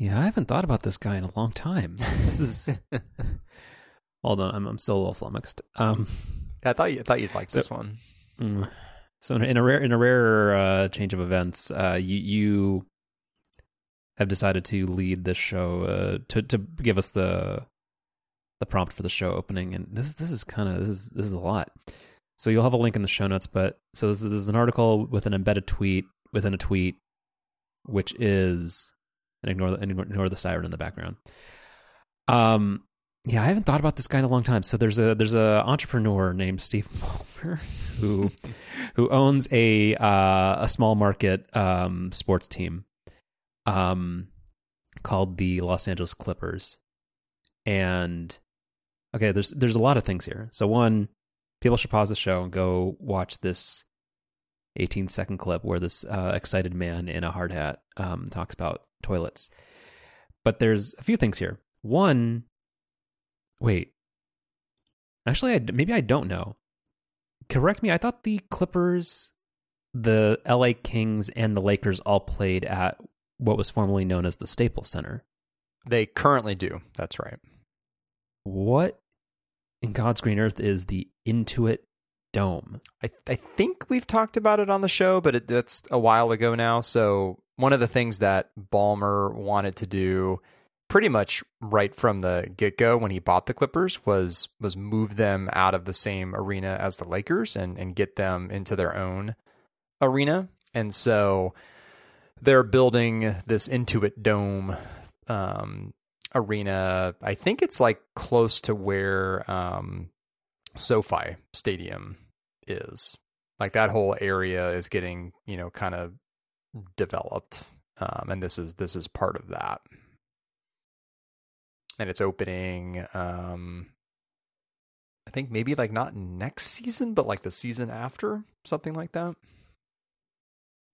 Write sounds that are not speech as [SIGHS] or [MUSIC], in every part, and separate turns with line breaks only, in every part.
Yeah, I haven't thought about this guy in a long time. This is. [LAUGHS] Hold on, I'm I'm still a little flummoxed. Um,
I thought you I thought you'd like this one.
mm, so in a rare in a rare uh, change of events, uh, you you have decided to lead this show uh, to to give us the the prompt for the show opening, and this this is kind of this is this is a lot. So you'll have a link in the show notes, but so this is, this is an article with an embedded tweet within a tweet, which is and ignore the ignore, the siren in the background. Um, yeah, I haven't thought about this guy in a long time. So there's a there's a entrepreneur named Steve [LAUGHS] Ballmer who [LAUGHS] who owns a uh, a small market um, sports team um, called the Los Angeles Clippers. And okay, there's there's a lot of things here. So one, people should pause the show and go watch this 18 second clip where this uh, excited man in a hard hat um, talks about toilets. But there's a few things here. One, wait, actually, I, maybe I don't know. Correct me. I thought the Clippers, the LA Kings, and the Lakers all played at what was formerly known as the Staples Center.
They currently do. That's right.
What in God's green earth is the Intuit Dome?
I I think we've talked about it on the show, but it, that's a while ago now. So one of the things that Ballmer wanted to do pretty much right from the get-go when he bought the Clippers was was move them out of the same arena as the Lakers and and get them into their own arena. And so they're building this Intuit Dome um, arena. I think it's like close to where um, SoFi Stadium is. Like that whole area is getting, you know, kind of developed, um, and this is this is part of that. And it's opening, um, I think maybe like not next season, but like the season after, something like that.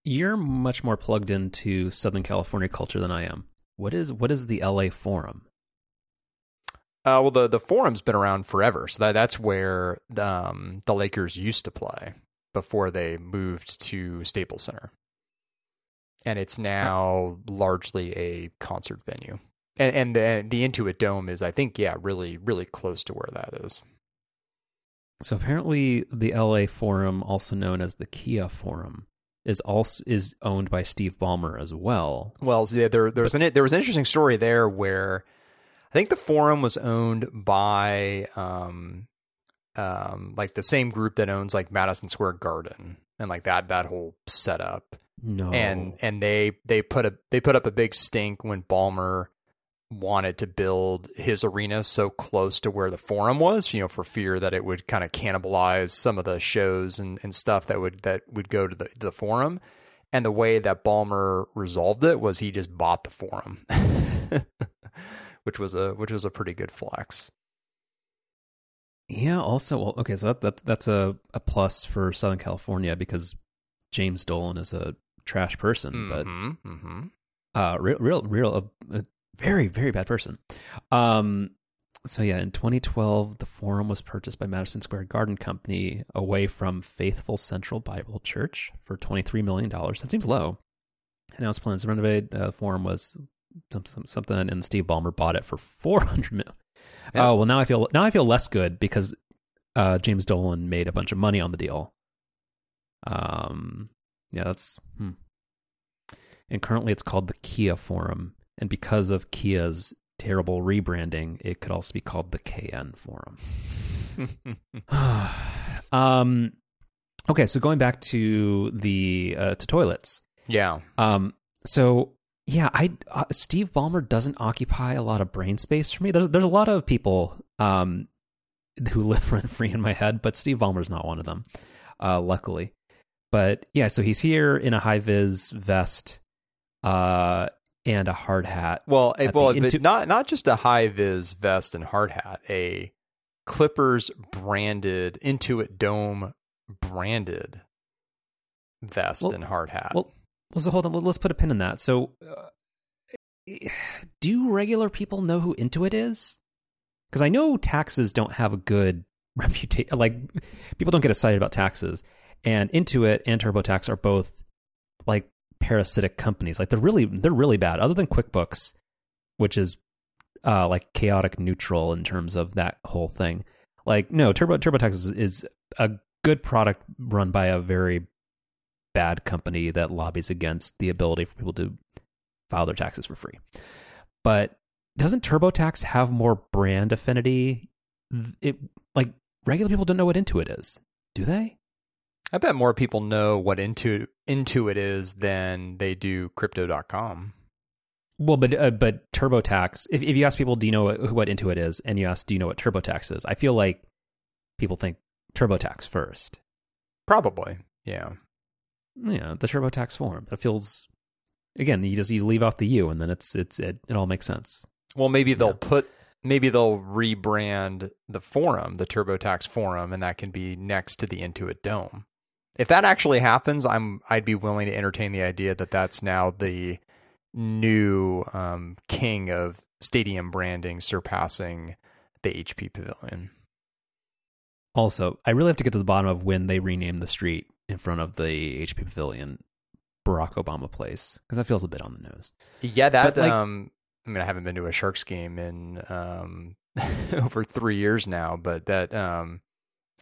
You're much more plugged into Southern California culture than I am. What is what is the LA Forum?
Uh, well, the the forum's been around forever, so that, that's where um, the Lakers used to play before they moved to Staples Center, and it's now largely a concert venue. And and the, the Intuit Dome is, I think, yeah, really really close to where that is.
So apparently, the LA Forum, also known as the Kia Forum, is also is owned by Steve Ballmer as well.
Well, yeah, there there was an there was an interesting story there where I think the forum was owned by um um like the same group that owns like Madison Square Garden and like that that whole setup.
No,
And and they they put a they put up a big stink when Ballmer wanted to build his arena so close to where the forum was, you know, for fear that it would kind of cannibalize some of the shows and, and stuff that would that would go to the, the forum. And the way that Ballmer resolved it was he just bought the forum. [LAUGHS] which was a which was a pretty good flex.
yeah. Also, well, okay, so that, that that's a a plus for Southern California because James Dolan is a trash person, but
Mm-hmm, mm-hmm.
uh, real, real, real, a, a very, very bad person. Um, so yeah, in 2012, the forum was purchased by Madison Square Garden Company away from Faithful Central Bible Church for 23 million dollars. That seems low. Announced plans to renovate. Uh, forum was something, something, and Steve Ballmer bought it for 400 million.
Yeah.
Oh well, now I feel now I feel less good because uh, James Dolan made a bunch of money on the deal. Um, yeah, that's. Hmm. And currently, it's called the Kia Forum, and because of Kia's terrible rebranding, it could also be called the KN Forum. [LAUGHS] [SIGHS] um, okay, so going back to the uh, to toilets.
yeah.
Um, so yeah, I uh, Steve Ballmer doesn't occupy a lot of brain space for me. There's there's a lot of people um who [LAUGHS] live rent free in my head, but Steve Ballmer's not one of them. Uh, luckily, but yeah, so he's here in a high vis vest, uh, and a hard hat.
Well, a, well, but not not just a high vis vest and hard hat, a Clippers branded Intuit Dome branded vest
Well-
and hard hat.
Well, well, so hold on. Let's put a pin in that. So, uh, do regular people know who Intuit is? Because I know taxes don't have a good [LAUGHS] reputation. Like, people don't get excited about taxes, and Intuit and TurboTax are both like parasitic companies. Like, they're really they're really bad. Other than QuickBooks, which is uh, like chaotic neutral in terms of that whole thing. Like no, Turbo TurboTax is, is a good product run by a very bad company that lobbies against the ability for people to file their taxes for free. But doesn't TurboTax have more brand affinity? It like regular people don't know what Intuit is, do they?
I bet more people know what Intuit Intuit is than they do crypto.com.
Well, but uh, but TurboTax. If if you ask people, do you know what, what Intuit is, and you ask, do you know what TurboTax is? I feel like people think TurboTax first.
Probably, yeah.
Yeah, the TurboTax form. That feels again. You just you leave off the U, and then it's it's it, it all makes sense.
Well, maybe they'll yeah. put maybe they'll rebrand the forum, the TurboTax forum, and that can be next to the Intuit Dome. If that actually happens, I'm I'd be willing to entertain the idea that that's now the new um, king of stadium branding, surpassing the HP Pavilion.
Also, I really have to get to the bottom of when they renamed the street in front of the HP Pavilion Barack Obama place because that feels a bit on the nose.
Yeah, that like, um, I mean, I haven't been to a Sharks game in um, [LAUGHS] over three years now, but that um,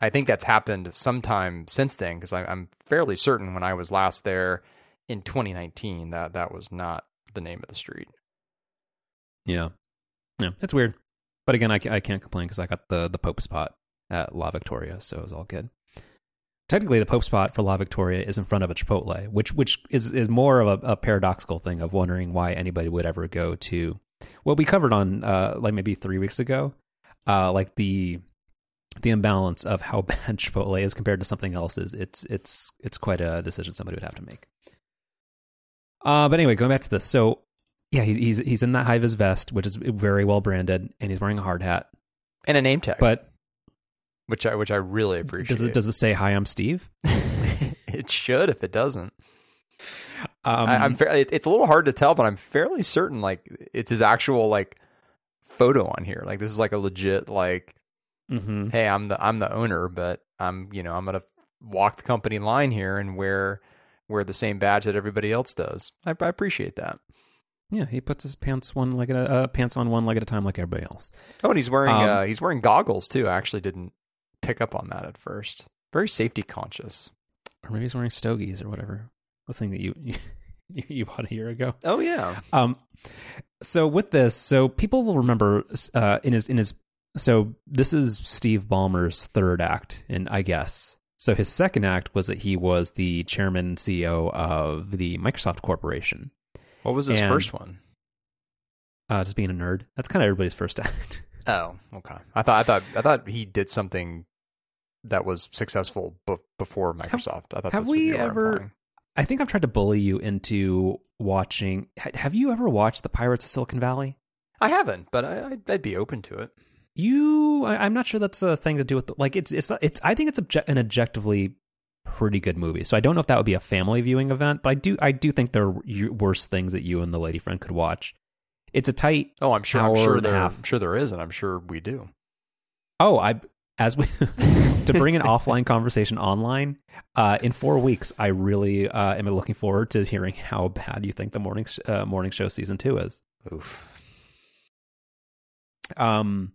I think that's happened sometime since then because I'm fairly certain when I was last there in 2019 that that was not the name of the street.
Yeah, yeah, it's weird, but again, I, I can't complain because I got the the Pope spot at La Victoria, so it was all good. Technically, the Pope spot for La Victoria is in front of a Chipotle, which which is is more of a, a paradoxical thing of wondering why anybody would ever go to. What we covered on uh, like maybe three weeks ago, uh, like the the imbalance of how [LAUGHS] bad Chipotle is compared to something else is it's it's it's quite a decision somebody would have to make. Uh, but anyway, going back to this, so yeah, he's he's he's in that high vis vest, which is very well branded, and he's wearing a hard hat
and a name tag.
But
which I which I really appreciate.
Does it does it say hi? I'm Steve. [LAUGHS]
it should if it doesn't. Um, I, am fa- it's a little hard to tell, but I'm fairly certain like it's his actual like photo on here. Like this is like a legit like, mm-hmm. hey, I'm the I'm the owner, but I'm you know I'm gonna walk the company line here and wear wear the same badge that everybody else does. I, I appreciate that.
Yeah, he puts his pants one leg at a uh, pants on one leg at a time, like everybody else.
Oh, and he's wearing um, uh, he's wearing goggles too. I actually didn't pick up on that at first. Very safety conscious.
Or maybe he's wearing stogies or whatever. The thing that you [LAUGHS] you, you bought a year ago.
Oh yeah. Um.
So with this, so people will remember uh, in his in his. So this is Steve Ballmer's third act, and I guess so. His second act was that he was the chairman CEO of the Microsoft Corporation.
What was his and, first one?
Uh, just being a nerd. That's kind of everybody's first [LAUGHS] act.
Oh, okay. I thought I thought I thought he did something that was successful b- before Microsoft.
Have,
I thought
have we ever? I think I've tried to bully you into watching. Have you ever watched the Pirates of Silicon Valley?
I haven't, but I, would be open to it.
You, I, am not sure that's a thing to do with the, like it's it's it's. I think it's obje- an objectively pretty good movie. So I don't know if that would be a family viewing event, but I do I do think there are worse things that you and the lady friend could watch. It's a tight.
Oh, I'm sure. I'm sure there. I'm sure there is, and I'm sure we do.
Oh, I as we [LAUGHS] [LAUGHS] to bring an offline conversation online uh, in four weeks. I really uh, am looking forward to hearing how bad you think the morning sh- uh, morning show season two is. Oof. Um,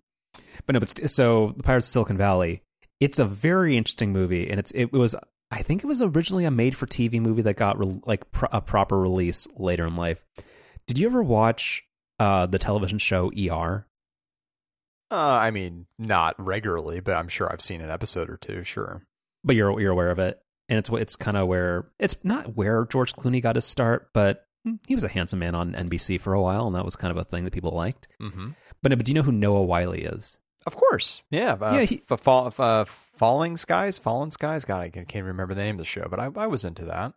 but no, but st- so the Pirates of Silicon Valley. It's a very interesting movie, and it's it was. I think it was originally a made for TV movie that got re- like pro- a proper release later in life. Did you ever watch uh, the television show ER?
Uh, I mean, not regularly, but I'm sure I've seen an episode or two. Sure,
but you're you're aware of it, and it's it's kind of where it's not where George Clooney got his start, but he was a handsome man on NBC for a while, and that was kind of a thing that people liked. Mm-hmm. But but do you know who Noah Wyle is?
Of course, yeah, uh, yeah. He, f- fall, uh, falling skies, fallen skies. God, I can't remember the name of the show, but I, I was into that.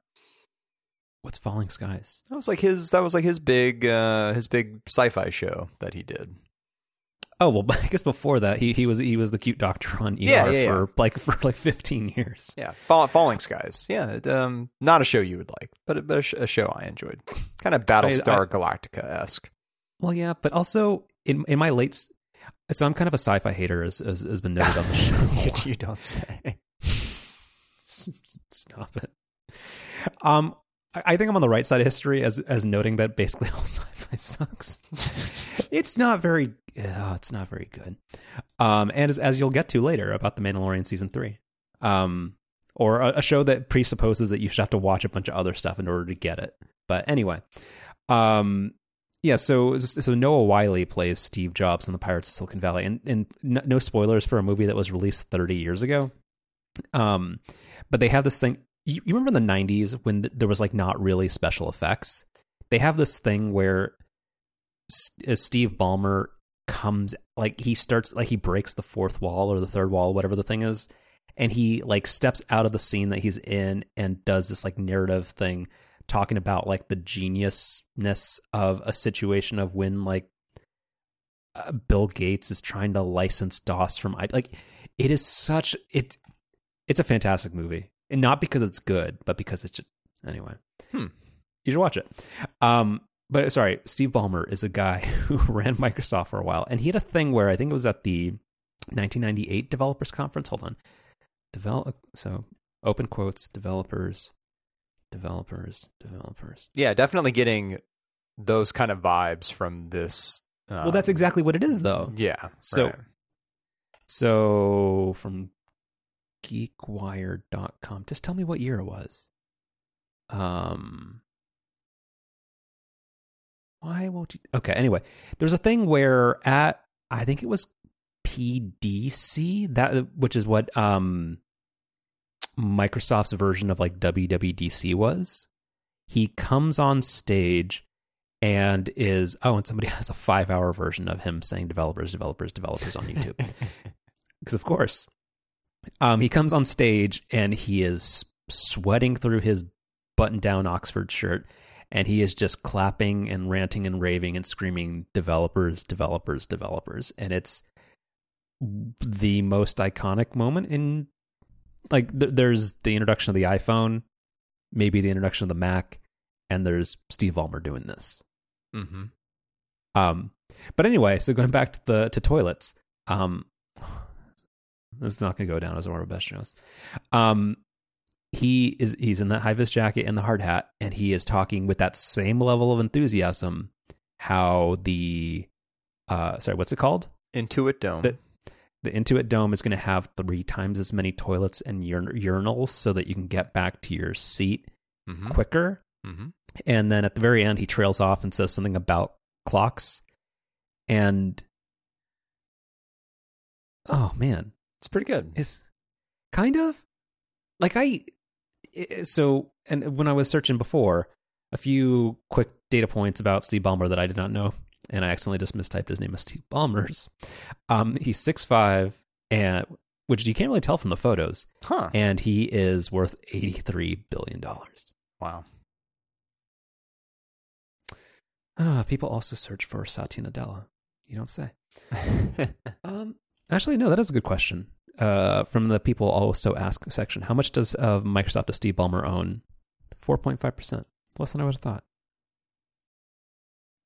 What's Falling Skies?
That was like his. That was like his big, uh, his big sci-fi show that he did.
Oh well, [LAUGHS] I guess before that he he was he was the cute doctor on ER yeah, yeah, for yeah. like for like fifteen years.
Yeah, Fall, Falling Skies. Yeah, um, not a show you would like, but a, but a, show I enjoyed. Kind of [LAUGHS] Battlestar Galactica esque.
Well, yeah, but also in in my late, so I'm kind of a sci-fi hater, as as has been noted on the [LAUGHS]
show. you don't say. [LAUGHS]
Stop it. Um, I think I'm on the right side of history as as noting that basically [LAUGHS] all sci-fi sucks. it's not very. It's not very good. Um, and as, as you'll get to later about the Mandalorian season three, um, or a, a show that presupposes that you should have to watch a bunch of other stuff in order to get it. But anyway, um, yeah. So so Noah Wyle plays Steve Jobs in the Pirates of Silicon Valley, and and no, spoilers for a movie that was released 30 years ago. Um, but they have this thing. You, you remember in the 90s when th- there was like not really special effects? They have this thing where uh, Steve Ballmer comes like he starts like he breaks the fourth wall or the third wall, whatever the thing is, and he like steps out of the scene that he's in and does this like narrative thing talking about like the geniusness of a situation of when like uh, Bill Gates is trying to license DOS from I like it is such it it's a fantastic movie and not because it's good but because it's just anyway.
Hmm.
you should watch it. Um but sorry Steve Ballmer is a guy [LAUGHS] who ran Microsoft for a while and he had a thing where I think it was at the 1998 developers conference. Hold on. Develop so open quotes developers developers developers
Yeah, definitely getting those kind of vibes from this. Um,
well that's exactly what it is though
Yeah.
So-
right.
So from geekwire.com, just tell me what year it was. Um why won't you Okay, anyway, there's a thing where at I think it was PDC that which is what um Microsoft's version of like WWDC was. He comes on stage and is oh and somebody [LAUGHS] has a 5-hour version of him saying developers developers developers on YouTube [LAUGHS] because of course um, he comes on stage and he is sweating through his button down oxford shirt and he is just clapping and ranting and raving and screaming developers developers developers and it's the most iconic moment in like th- there's the introduction of the iphone maybe the introduction of the mac and there's steve Ballmer doing this
hmm
um, but anyway, so going back to the to toilets, um, this is not going to go down as one of our best shows. Um, he is he's in that high vis jacket and the hard hat, and he is talking with that same level of enthusiasm. How the uh, sorry, what's it called?
Intuit Dome.
The- The Intuit Dome is going to have three times as many toilets and urin- urinals, so that you can get back to your seat
hmm
quicker.
hmm
And then at the very end, he trails off and says something about clocks. And oh man,
It's pretty good.
it's kind of like I. i- So, and when I was searching before, a few quick data points about Steve Ballmer that I did not know, and I accidentally just mistyped his name as Steve Ballmer's. Um, he's six five, and which you can't really tell from the photos,
Huh.
and he is worth eighty three billion dollars.
wow.
Uh, people also search for Satya Nadella. You don't say. [LAUGHS] Um, actually, no, that is a good question. Uh, from the people also ask section, how much does uh, Microsoft does Steve Ballmer own? Four point five percent, less than I would have thought.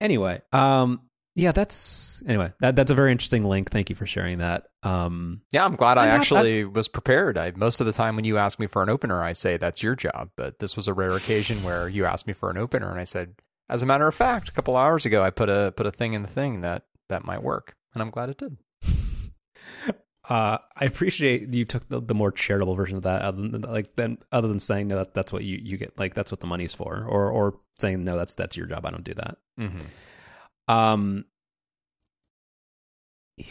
Anyway, um, yeah, that's anyway that that's a very interesting link. Thank you for sharing that. Um,
yeah, I'm glad I
not-
actually was prepared. I most of the time when you ask me for an opener, I say that's your job. But this was a rare occasion where you asked me for an opener, and I said, as a matter of fact, a couple hours ago, I put a put a thing in the thing that that might work, and I'm glad it did.
Uh, I appreciate you took the, the more charitable version of that, other than like then other than saying no, that, that's what you, you get, like that's what the money's for, or or saying no, that's that's your job. I don't do that.
Mm-hmm.
Um, yeah,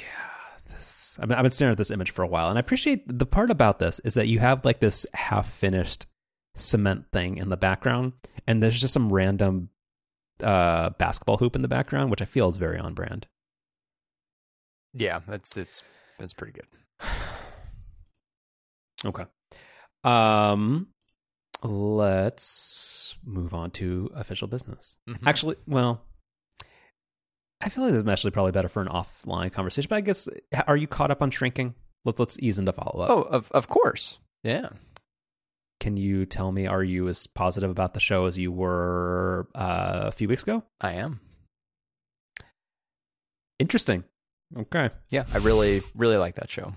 this. I mean, I've been staring at this image for a while, and I appreciate the part about this is that you have like this half finished cement thing in the background, and there's just some random uh basketball hoop in the background, which I feel is very on brand.
Yeah, it's it's it's pretty good. [SIGHS]
Okay. Um, let's move on to official business.
Mhm.
Actually, well, I feel like this is actually probably better for an offline conversation. But I guess, are you caught up on shrinking? Let's let's ease into follow up.
Oh, of of course. Yeah.
Can you tell me, are you as positive about the show as you were uh, a few weeks ago?
I am.
Interesting. Okay.
Yeah, I really really like that show.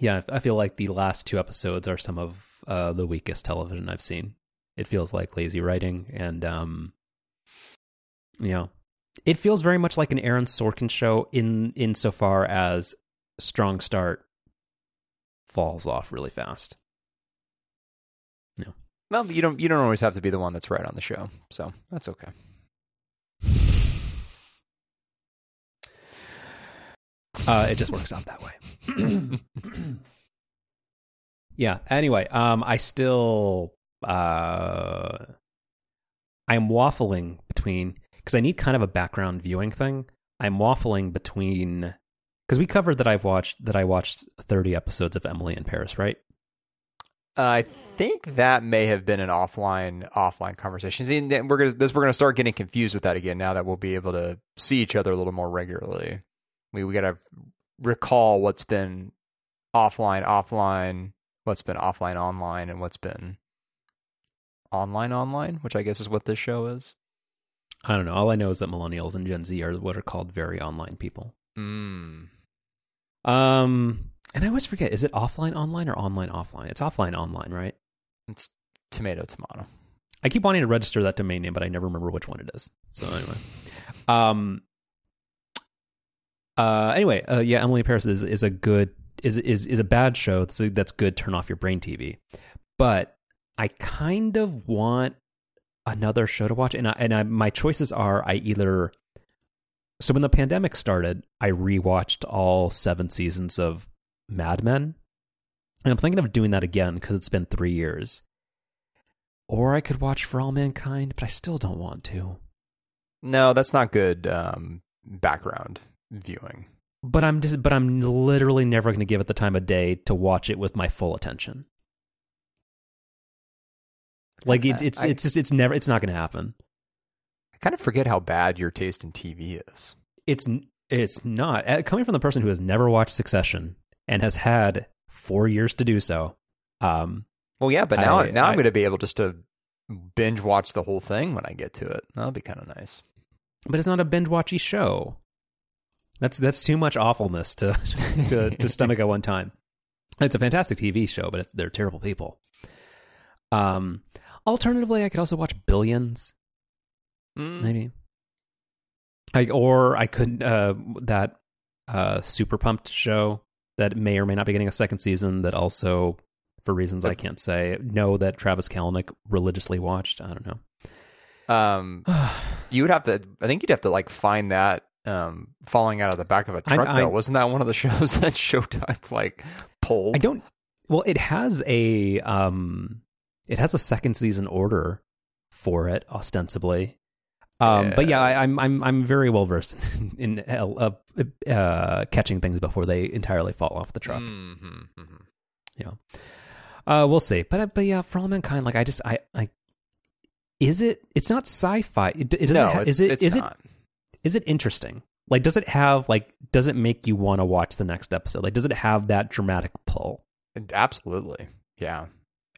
Yeah, I I feel like the last two episodes are some of uh, the weakest television I've seen. It feels like lazy writing, and um, you know, it feels very much like an Aaron Sorkin show in insofar as strong start falls off really fast. No.
Well, you don't you don't always have to be the one that's right on the show, so that's okay.
Uh, it just works out that way. [CLEARS THROAT] yeah. Anyway, um, I still uh, I'm waffling between because I need kind of a background viewing thing. I'm waffling between because we covered that I've watched that I watched 30 episodes of Emily in Paris, right?
I think that may have been an offline offline conversation. See, we're gonna this we're gonna start getting confused with that again now that we'll be able to see each other a little more regularly. We we gotta recall what's been offline offline, what's been offline online, and what's been online online, which I guess is what this show is.
I don't know. All I know is that millennials and Gen Z are what are called very online people.
Mm.
Um, and I always forget: is it offline online or online offline? It's offline online, right?
It's tomato tomato.
I keep wanting to register that domain name, but I never remember which one it is. So anyway, um, uh, anyway, uh, yeah, Emily in Paris is is a good is is is a bad show. That's a, that's good. Turn off your brain TV, but I kind of want another show to watch, and I, and I, my choices are I either. So when the pandemic started, I rewatched all seven seasons of Mad Men, and I'm thinking of doing that again because it's been three years. Or I could watch For All Mankind, but I still don't want to.
No, that's not good um, background viewing.
But I'm just but I'm literally never going to give it the time of day to watch it with my full attention. Like it's it's
I-
it's just, it's never it's not going to happen.
I kind of forget how bad your taste in TV is.
It's it's not Uh, coming from the person who has never watched Succession and has had 4 years to do so. Um
Well, yeah, but now
I-
now I'm going to be able just to binge watch the whole thing when I get to it. That'll be kind of nice.
but it's not a binge watchy show. That's that's too much awfulness to [LAUGHS] to to stomach at one time. It's a fantastic TV show, but it's, they're terrible people. Um, alternatively, I could also watch Billions,
Mm.
maybe. I or I could uh that uh super pumped show that may or may not be getting a second season that also for reasons I can't say know that Travis Kalanick religiously watched. I don't know.
Um, [SIGHS] you would have to. I think you'd have to like find that um falling out of the back of a truck.
I-
though, wasn't that one of the [LAUGHS] shows that Showtime like pulled?
I don't. Well, it has a um, it has a second season order for it ostensibly. Um, but yeah, I, I'm I'm I'm very well versed [LAUGHS] in uh, uh, uh, catching things before they entirely fall off the truck.
Mhm, mhm.
Yeah, uh, we'll see. But but yeah, for all mankind, like I just I I is it? It's not sci-fi. It, it doesn't.
No,
ha-
it's,
is it?
it's
is
not.
it? Is it interesting? Like, does it have like? Does it make you want to watch the next episode? Like, does it have that dramatic pull?
Absolutely. Yeah.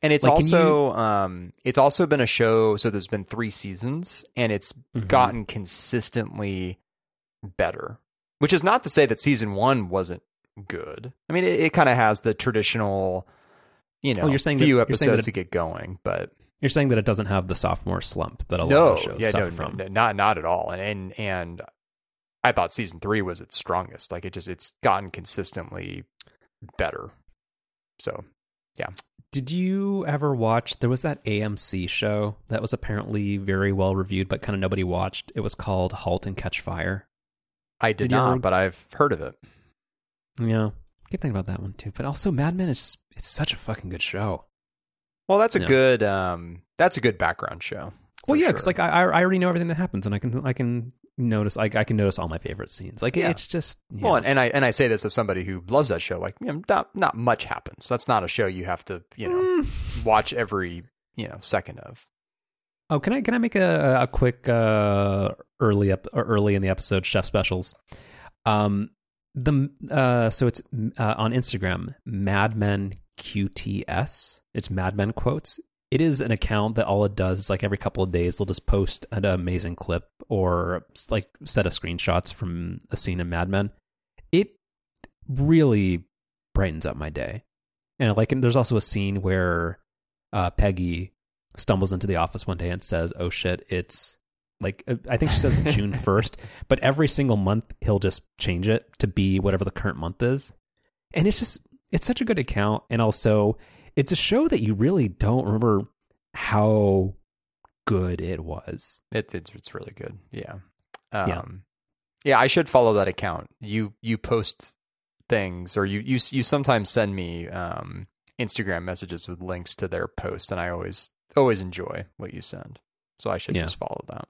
And it's
Like,
also um it's also been a show so there's been 3 seasons and it's
Mhm.
gotten consistently better. Which is not to say that season 1 wasn't good. I mean it, it kind of has the traditional you know
Oh, you're saying that-
few
saying that
episodes
it-
to get going, but
You're saying that it doesn't have the sophomore slump that a lot
no,
of shows
yeah,
suffer
no,
from.
no, not not at all. And and and I thought season 3 was its strongest. Like it just it's gotten consistently better. So, yeah.
Did you ever watch? There was that AMC show that was apparently very well reviewed, but kind of nobody watched. It was called *Halt and Catch Fire*.
I did,
Did
not,
ever-
but I've heard of it.
Yeah, keep thinking about that one too. But also, *Mad Men* is it's such a fucking good show.
Well, that's a
Yeah.
good um that's a good background show.
Well, yeah,
sure.
because like I I already know everything that happens, and I can I can notice like I can notice all my favorite scenes. Like
Yeah.
it's just yeah.
well, and, and I and I say this as somebody who loves that show. Like, you know, not not much happens. That's not a show you have to you know
Mm.
watch every you know second of.
Oh, can I can I make a a quick uh early up early in the episode chef specials? Um the uh so it's uh, on Instagram Madmen QTS. It's Madmen quotes. It is an account that all it does is like every couple of days they'll just post an amazing clip or like set of screenshots from a scene in Mad Men. It really brightens up my day. And like and there's also a scene where uh Peggy stumbles into the office one day and says, "Oh shit, it's Like uh, I think she says June [LAUGHS] first, but every single month he'll just change it to be whatever the current month is, and it's just it's such a good account, and also it's a show that you really don't remember how good it was.
It's it's it's really good. Yeah. Um, yeah. Yeah, I should follow that account. You you post things or you you you sometimes send me um, Instagram messages with links to their posts and I always always enjoy what you send. So I should yeah. just follow that.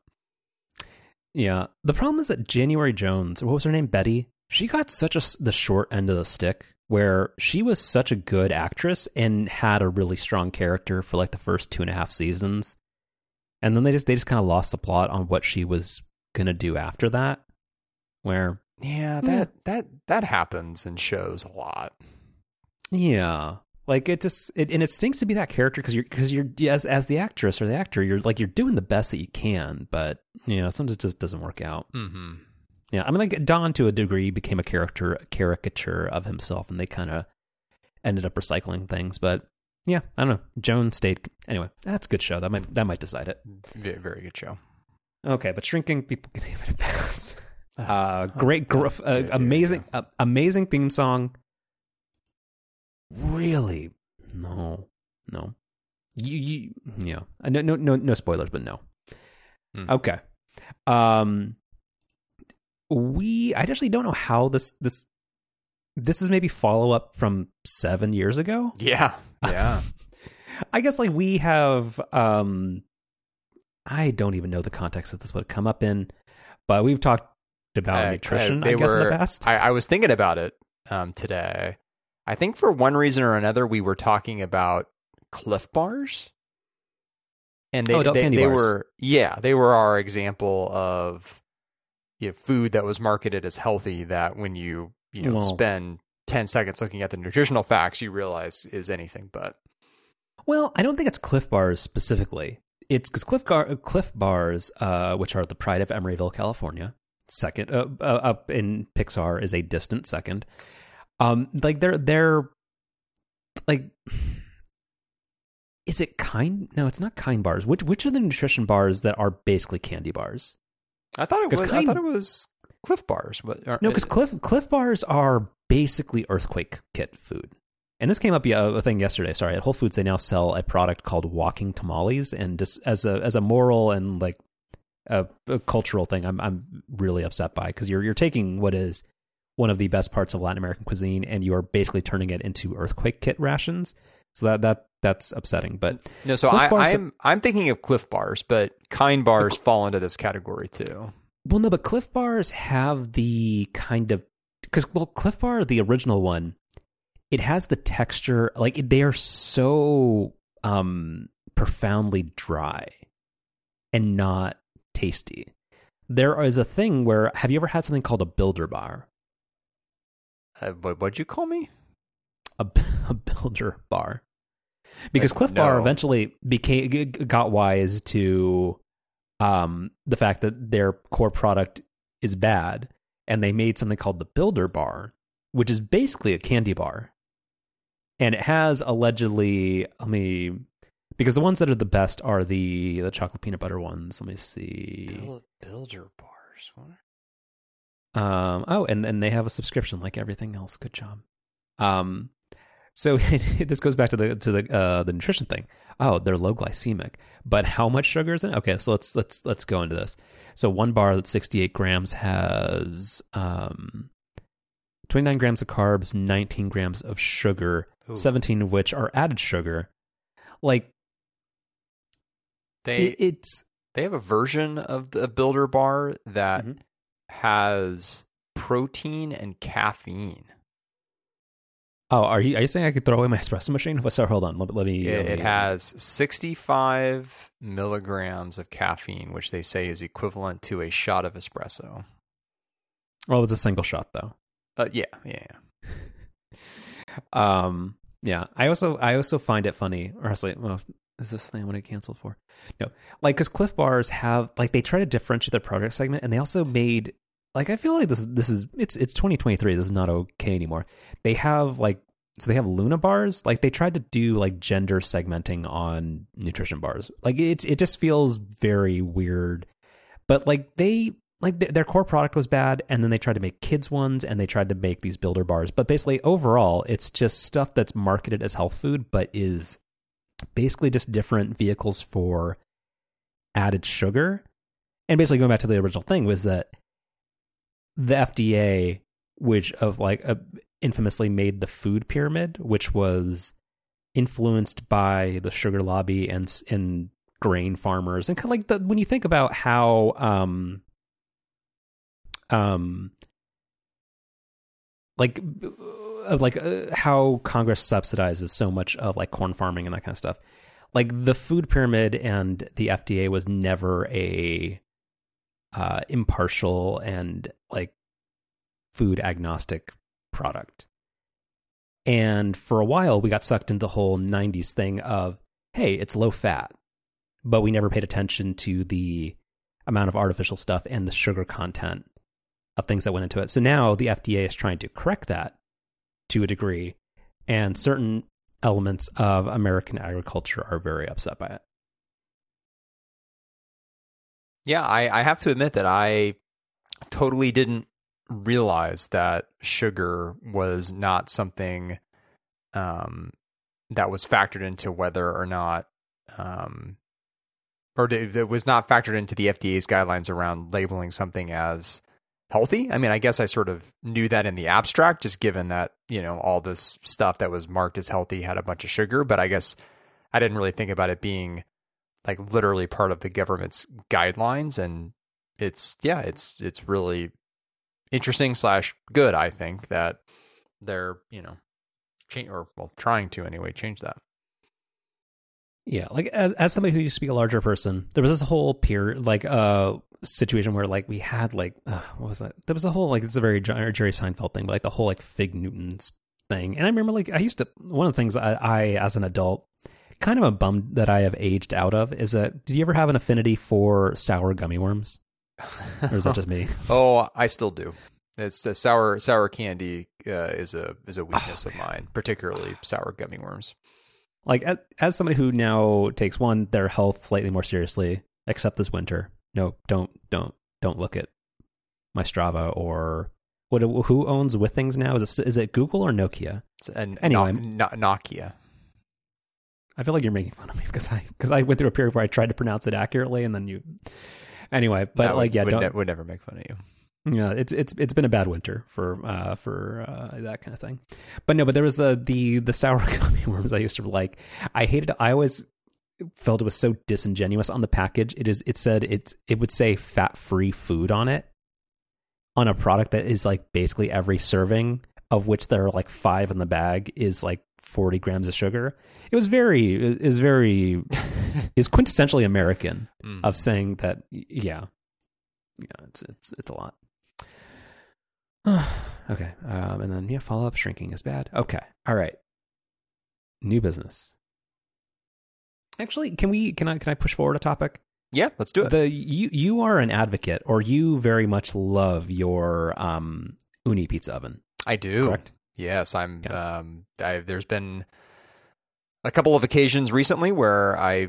Yeah. The problem is that January Jones, what was her name? Betty. She got such a the short end of the stick where she was such a good actress and had a really strong character for like the first two and a half seasons. And then they just they just kind of lost the plot on what she was gonna do after that. Where
yeah, that yeah. that that happens in shows a lot.
Yeah, like it just it, and it stinks to be that character because you're because you're as as the actress or the actor you're like you're doing the best that you can, but you know sometimes it just doesn't work out.
Mm-hmm.
Yeah, I mean like Don to a degree became a character a caricature of himself, and they kind of ended up recycling things, but. Yeah, I don't know. Joan stayed anyway. That's a good show. That might that might decide it.
Very, very good show.
Okay, but shrinking people can give it a pass. [LAUGHS] Uh, great, gr- uh, amazing, uh, amazing theme song. Really, no, no. You, you, yeah. Uh, no, no, no, no spoilers, but no. Hmm. Okay. Um, we, I actually don't know how this, this, this is maybe follow up from seven years ago.
Yeah, [LAUGHS] yeah.
I guess like we have, um, I don't even know the context that this would come up in, but we've talked about uh, nutrition. Uh, I guess were, in the past.
I, I was thinking about it um, today. I think for one reason or another, we were talking about Clif Bars, and they
oh,
they,
they
were yeah they were our example of you know, food that was marketed as healthy. That when you you know well, spend ten seconds looking at the nutritional facts, you realize is anything but.
Well, I don't think it's Clif Bars specifically. It's because Clif, Gar- Clif Bars, uh, which are the pride of Emeryville, California, second uh, uh, up in Pixar is a distant second. Um, like they're they're like, is it kind? No, it's not kind bars. Which which are the nutrition bars that are basically candy bars?
I thought it was. Kind, I thought it was Clif Bars. But
no, uh, because Cliff Clif Bars are basically earthquake kit food. And this came up yeah, a thing yesterday. Sorry, at Whole Foods they now sell a product called Walking Tamales, and just as a as a moral and like a, a cultural thing, I'm I'm really upset by because you're you're taking what is one of the best parts of Latin American cuisine and you are basically turning it into earthquake kit rations. So that that that's upsetting. But
no, so I, bars, I'm I'm thinking of Clif Bars, but Kind Bars fall into this category too.
Well, no, but Clif Bars have the kind of because well, Clif Bar, the original one, it has the texture like they are so um profoundly dry and not tasty. There is a thing where have you ever had something called a builder bar?
Uh, what what'd you call me?
A, [LAUGHS] a builder bar. Because Clif no. Bar eventually became got wise to um, the fact that their core product is bad, and they made something called the Builder Bar, which is basically a candy bar and it has allegedly let me because the ones that are the best are the the chocolate peanut butter ones. Let me see.
Builder bars.
Um. Oh, and and they have a subscription like everything else. Good job. Um. So [LAUGHS] this goes back to the to the uh, the nutrition thing. Oh, they're low glycemic, but how much sugar is in it? Okay, so let's let's let's go into this. So one bar that's 68 grams has um 29 grams of carbs, 19 grams of sugar, Ooh. 17 of which are added sugar. Like
they
it, it's
they have a version of the builder bar that mm-hmm. has protein and caffeine.
Oh, are you are you saying I could throw away my espresso machine? [LAUGHS] What's Sorry, hold on. Let, let me.
It,
let me,
it has 65 milligrams of caffeine, which they say is equivalent to a shot of espresso.
Well, it's a single shot though.
Uh, yeah, yeah, yeah. [LAUGHS]
um, yeah. I also I also find it funny, or like, well, is this thing I want to cancel for? No, like because Clif Bars have like they try to differentiate their product segment, and they also made like I feel like this this is it's it's 2023. This is not okay anymore. They have like so they have Luna bars. Like they tried to do like gender segmenting on nutrition bars. Like it's it just feels very weird. but like they like th- their core product was bad and then they tried to make kids ones and they tried to make these builder bars but basically overall it's just stuff that's marketed as health food but is basically just different vehicles for added sugar and basically going back to the original thing was that the FDA which of like uh, infamously made the food pyramid which was influenced by the sugar lobby and and grain farmers. And kind of like the, when you think about how um um like uh, like uh, how congress subsidizes so much of like corn farming and that kind of stuff like the food pyramid and the fda was never a uh impartial and like food agnostic product and for a while we got sucked into the whole 90s thing of hey it's low fat but we never paid attention to the amount of artificial stuff and the sugar content of things that went into it. So now the FDA is trying to correct that to a degree, and certain elements of American agriculture are very upset by it.
Yeah, I, I have to admit that I totally didn't realize that sugar was not something um, that was factored into whether or not, um, or that was not factored into the FDA's guidelines around labeling something as healthy. I mean, I guess I sort of knew that in the abstract, just given that, you know, all this stuff that was marked as healthy had a bunch of sugar, but I guess I didn't really think about it being like literally part of the government's guidelines. And it's, yeah, it's, it's really interesting slash good, I think, that they're, you know, change or well, trying to anyway, change that.
Yeah, like as as somebody who used to be a larger person, there was this whole peer like uh situation where like we had like uh, what was that? There was a whole like it's a very Jerry Seinfeld thing, but like the whole like Fig Newtons thing. And I remember like I used to one of the things I, I as an adult kind of a bum that I have aged out of is that did you ever have an affinity for sour gummy worms? [LAUGHS] Or is that just me? [LAUGHS]
oh, I still do. It's the sour sour candy uh, is a is a weakness oh, of mine, particularly sour gummy worms
like as, as somebody who now takes one their health slightly more seriously, except this winter. No, don't don't don't look at my Strava or what? Who owns Withings now? Is it is it Google or Nokia?
It's an, anyway, no, Nokia.
I feel like you're making fun of me because I because I went through a period where I tried to pronounce it accurately and then you. Anyway, but
no,
like yeah,
would
don't
ne- would never make fun of you.
Yeah, it's it's it's been a bad winter for uh for uh, that kind of thing. But no, but there was the the the sour [LAUGHS] gummy worms I used to like. I hated. I always felt it was so disingenuous on the package. It is. It said it's. It would say fat free food on it, on a product that is like basically every serving of which there are like five in the bag is like 40 grams of sugar. It was very, is very, [LAUGHS] is quintessentially American mm. of saying that, yeah, yeah, it's, it's, it's a lot. [SIGHS] okay. Um, and then yeah, follow up shrinking is bad. Okay. All right. New business. Actually, can we can I can I push forward a topic?
Yeah, let's do it.
The you you are an advocate, or you very much love your um Ooni pizza oven.
I do.
Correct.
Yes, I'm. Yeah. Um, I, there's been a couple of occasions recently where I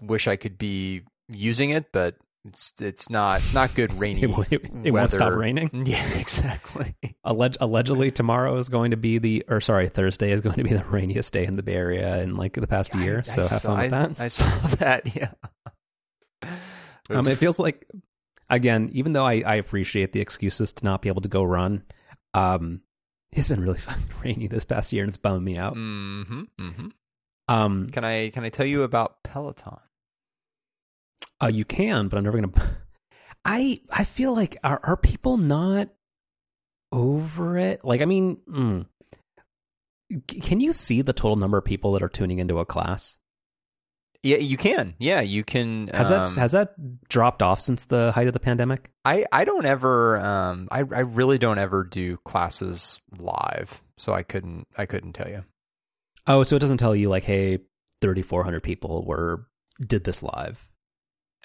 wish I could be using it, but it's it's not not good [LAUGHS] rainy.
it, won't, it, it won't stop raining. [LAUGHS]
Yeah, exactly.
Alleg- allegedly, tomorrow is going to be the or sorry, Thursday is going to be the rainiest day in the Bay Area in like the past yeah, year. I, so I have
saw,
fun with that.
I saw [LAUGHS] that. Yeah.
um, it feels like again, even though I, I appreciate the excuses to not be able to go run, um, it's been really [LAUGHS] fucking rainy this past year and it's bumming me out.
Mm-hmm, mm-hmm.
Um,
can I can I tell you about Peloton?
Uh, you can, but I'm never gonna. [LAUGHS] I I feel like are are people not over it? Like, I mean, mm, can you see the total number of people that are tuning into a class?
Yeah, you can. Yeah, you can.
Has um, that has that dropped off since the height of the pandemic?
I I don't ever. Um, I I really don't ever do classes live, so I couldn't I couldn't tell you.
Oh, so it doesn't tell you like, hey, thirty four hundred people were did this live.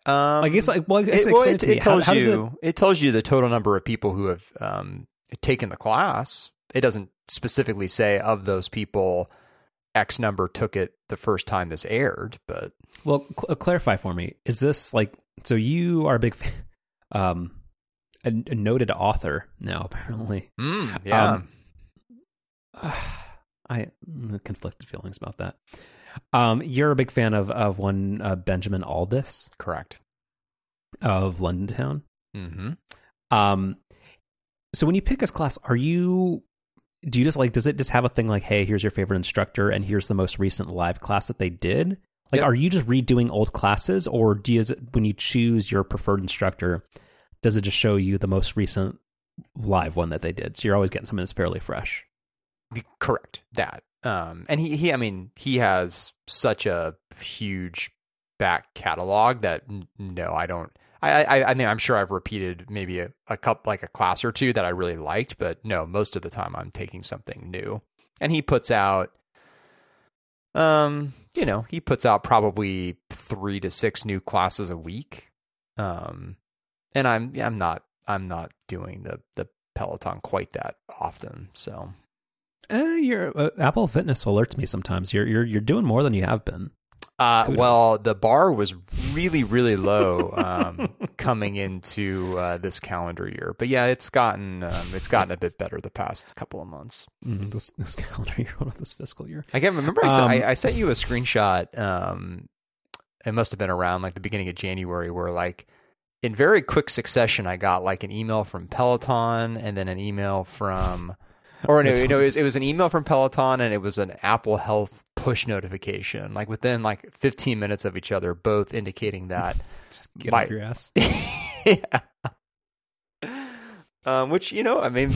Um,
I guess like well, guess
it,
well,
it, it tells how, how you it... it... tells you the total number of people who have um, taken the class. It doesn't specifically say of those people X number took it the first time this aired, but
well, cl- uh, clarify for me: is this like so you are a big, fan, [LAUGHS] um, a, a noted author now [LAUGHS] apparently. [SIGHS]
Mm, yeah.
Um, I conflicted feelings about that. Um, you're a big fan of of one uh, Benjamin Alldis
Correct.
of London Town.
Mm-hmm.
Um, so when you pick his class, are you do you just like does it just have a thing like, hey, here's your favorite instructor, and here's the most recent live class that they did? Like,
Yep.
are you just redoing old classes, or do you when you choose your preferred instructor, does it just show you the most recent live one that they did? So you're always getting something that's fairly fresh.
Correct. That. Um, and he, he, I mean, he has such a huge back catalog that no, I don't. I, I, I mean, I'm sure I've repeated maybe a, a cup like a class or two that I really liked, but no, most of the time I'm taking something new. And he puts out, um, you know, he puts out probably three to six new classes a week. Um, and I'm, I'm not, I'm not doing the the Peloton quite that often, so.
Uh, your uh, Apple Fitness alerts me sometimes. You're you're you're doing more than you have been.
Uh, well, the bar was really, really low um, [LAUGHS] coming into uh, this calendar year, but yeah, it's gotten um, it's gotten a bit better the past couple of months.
Mm, this this [LAUGHS] calendar year, [LAUGHS] this fiscal year?
I can't remember. I, sent,
Um,
I, I sent you a screenshot. Um, it must have been around like the beginning of January, where like in very quick succession, I got like an email from Peloton and then an email from. Or no,
Peloton.
no, it was, it was an email from Peloton and it was an Apple Health push notification. Like within like 15 minutes of each other, both indicating that [LAUGHS]
Just get
My-
off your ass. [LAUGHS]
yeah. Um, which you know, I mean,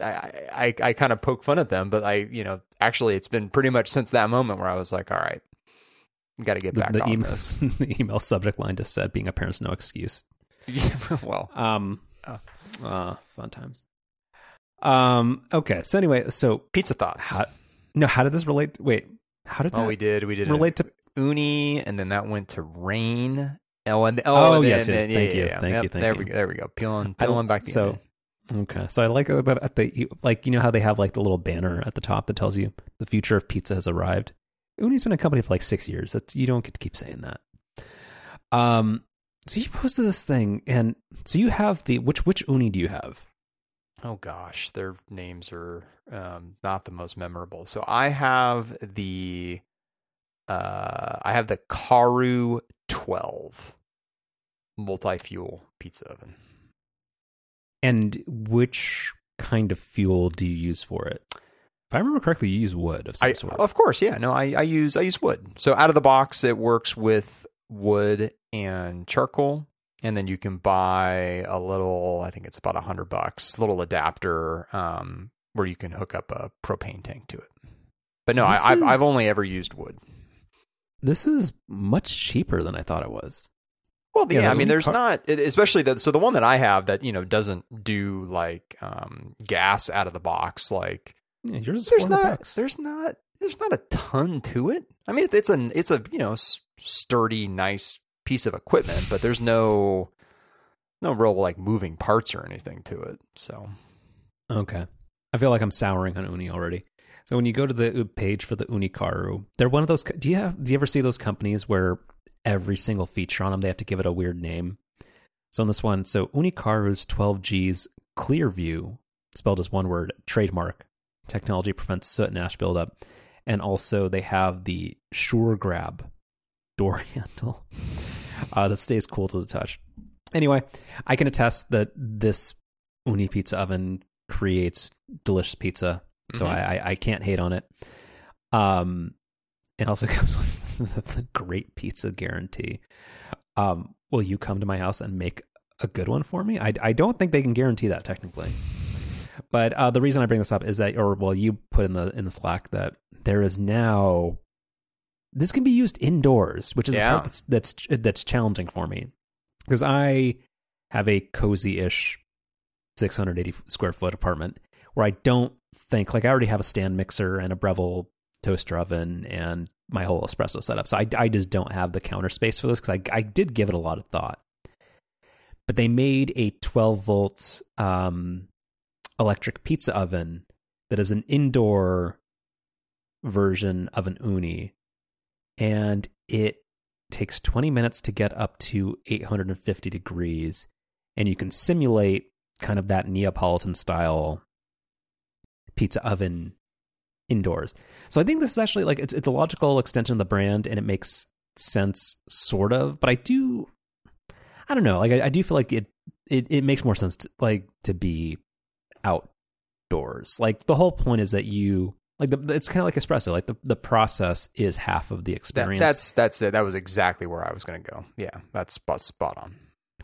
I, I I kind of poke fun at them, but I you know actually it's been pretty much since that moment where I was like, all right, got to get
The,
back
the
on
email
this. [LAUGHS]
the email subject line just said being a parent's no excuse.
Yeah, well,
Um,
Oh.
uh, fun times. Um. Okay. So anyway, so
pizza thoughts.
how? No. How did this relate? Wait. How did
oh,
that
we did. We did
relate to?
Ooni, and then that went to Rain. Oh, and oh,
Oh,
and then-
yes, yes.
then-
Thank
yeah,
you,
yeah,
thank
Yep,
you, thank
there
you.
we go. There we go. Peeling, peeling back the
so-
onion.
Okay. So I like about at the like you know how they have like the little banner at the top that tells you the future of pizza has arrived. Ooni's been a company for like six years. That's you don't get to keep saying that. Um. So you posted this thing, and so you have the which which Ooni do you have?
Oh gosh, their names are um, not the most memorable. So I have the uh, I have the Karu 12 multi-fuel pizza oven.
And which kind of fuel do you use for it? If I remember correctly, you use wood of some
I,
sort.
of course, yeah. No, I, I use I use wood. So out of the box, it works with wood and charcoal, and then you can buy a little. I think it's about a hundred bucks, little adapter um, where you can hook up a propane tank to it. But no,
This
I, I've
is-
I've only ever used wood.
This is much cheaper than I thought it was.
Well,
Yeah,
yeah, I mean, there's
car-
not, especially the so the one that I have that you know doesn't do like um, gas out of the box. Like
Yeah, yours
there's not,
bucks.
there's not, there's not a ton to it. I mean, it's it's an it's a you know s- sturdy, nice piece of equipment, but there's no no real like moving parts or anything to it. So
Okay. I feel like I'm souring on Ooni already. So when you go to the page for the Ooni Karu, they're one of those. Do you have? Do you ever see those companies where every single feature on them they have to give it a weird name? So on this one, so Ooni Karu's 12G's Clearview, spelled as one word, trademark. Technology prevents soot and ash buildup, and also they have the Sure Grab [LAUGHS] door handle uh, that stays cool to the touch. Anyway, I can attest that this Ooni pizza oven creates delicious pizza, so
Mhm.
I, I can't hate on it. Um, it also [LAUGHS] comes with the great pizza guarantee. Um, will you come to my house and make a good one for me? I I don't think they can guarantee that technically. But uh, the reason I bring this up is that, or well, you put in the in the Slack that there is now this can be used indoors, which is the part that's that's that's challenging for me because I have a cozy-ish 680 square foot apartment where I don't think like I already have a stand mixer and a Breville toaster oven and my whole espresso setup. So I, I just don't have the counter space for this because I, I did give it a lot of thought. But they made a 12 volt um, electric pizza oven that is an indoor version of an Ooni, and it takes 20 minutes to get up to 850 degrees, and you can simulate kind of that Neapolitan style pizza oven indoors. So I think this is actually like it's it's a logical extension of the brand, and it makes sense, sort of. But I do, I don't know, like I, I do feel like it, it it makes more sense to, like to be outdoors. Like the whole point is that you like the, it's kind of like espresso. Like the, the process is half of the
That,
experience.
that's that's it. That was exactly where I was going to go. Yeah, that's spot, spot on.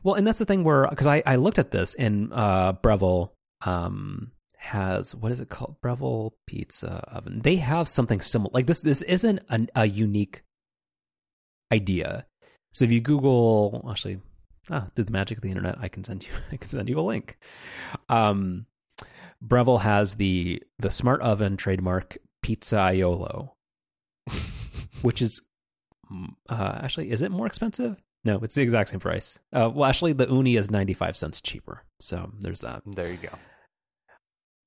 Well, and that's the thing where because I I looked at this and uh Breville um has what is it called Breville Pizza Oven. They have something similar. Like this this isn't an, a unique idea. So if you Google actually ah, through the magic of the internet, I can send you [LAUGHS] I can send you a link. Um Breville has the the smart oven trademark Pizzaiolo, [LAUGHS] which is mm, uh, actually is it more expensive? No, it's the exact same price. Uh, well, actually, the Ooni is ninety five cents cheaper. So there's that.
There you go.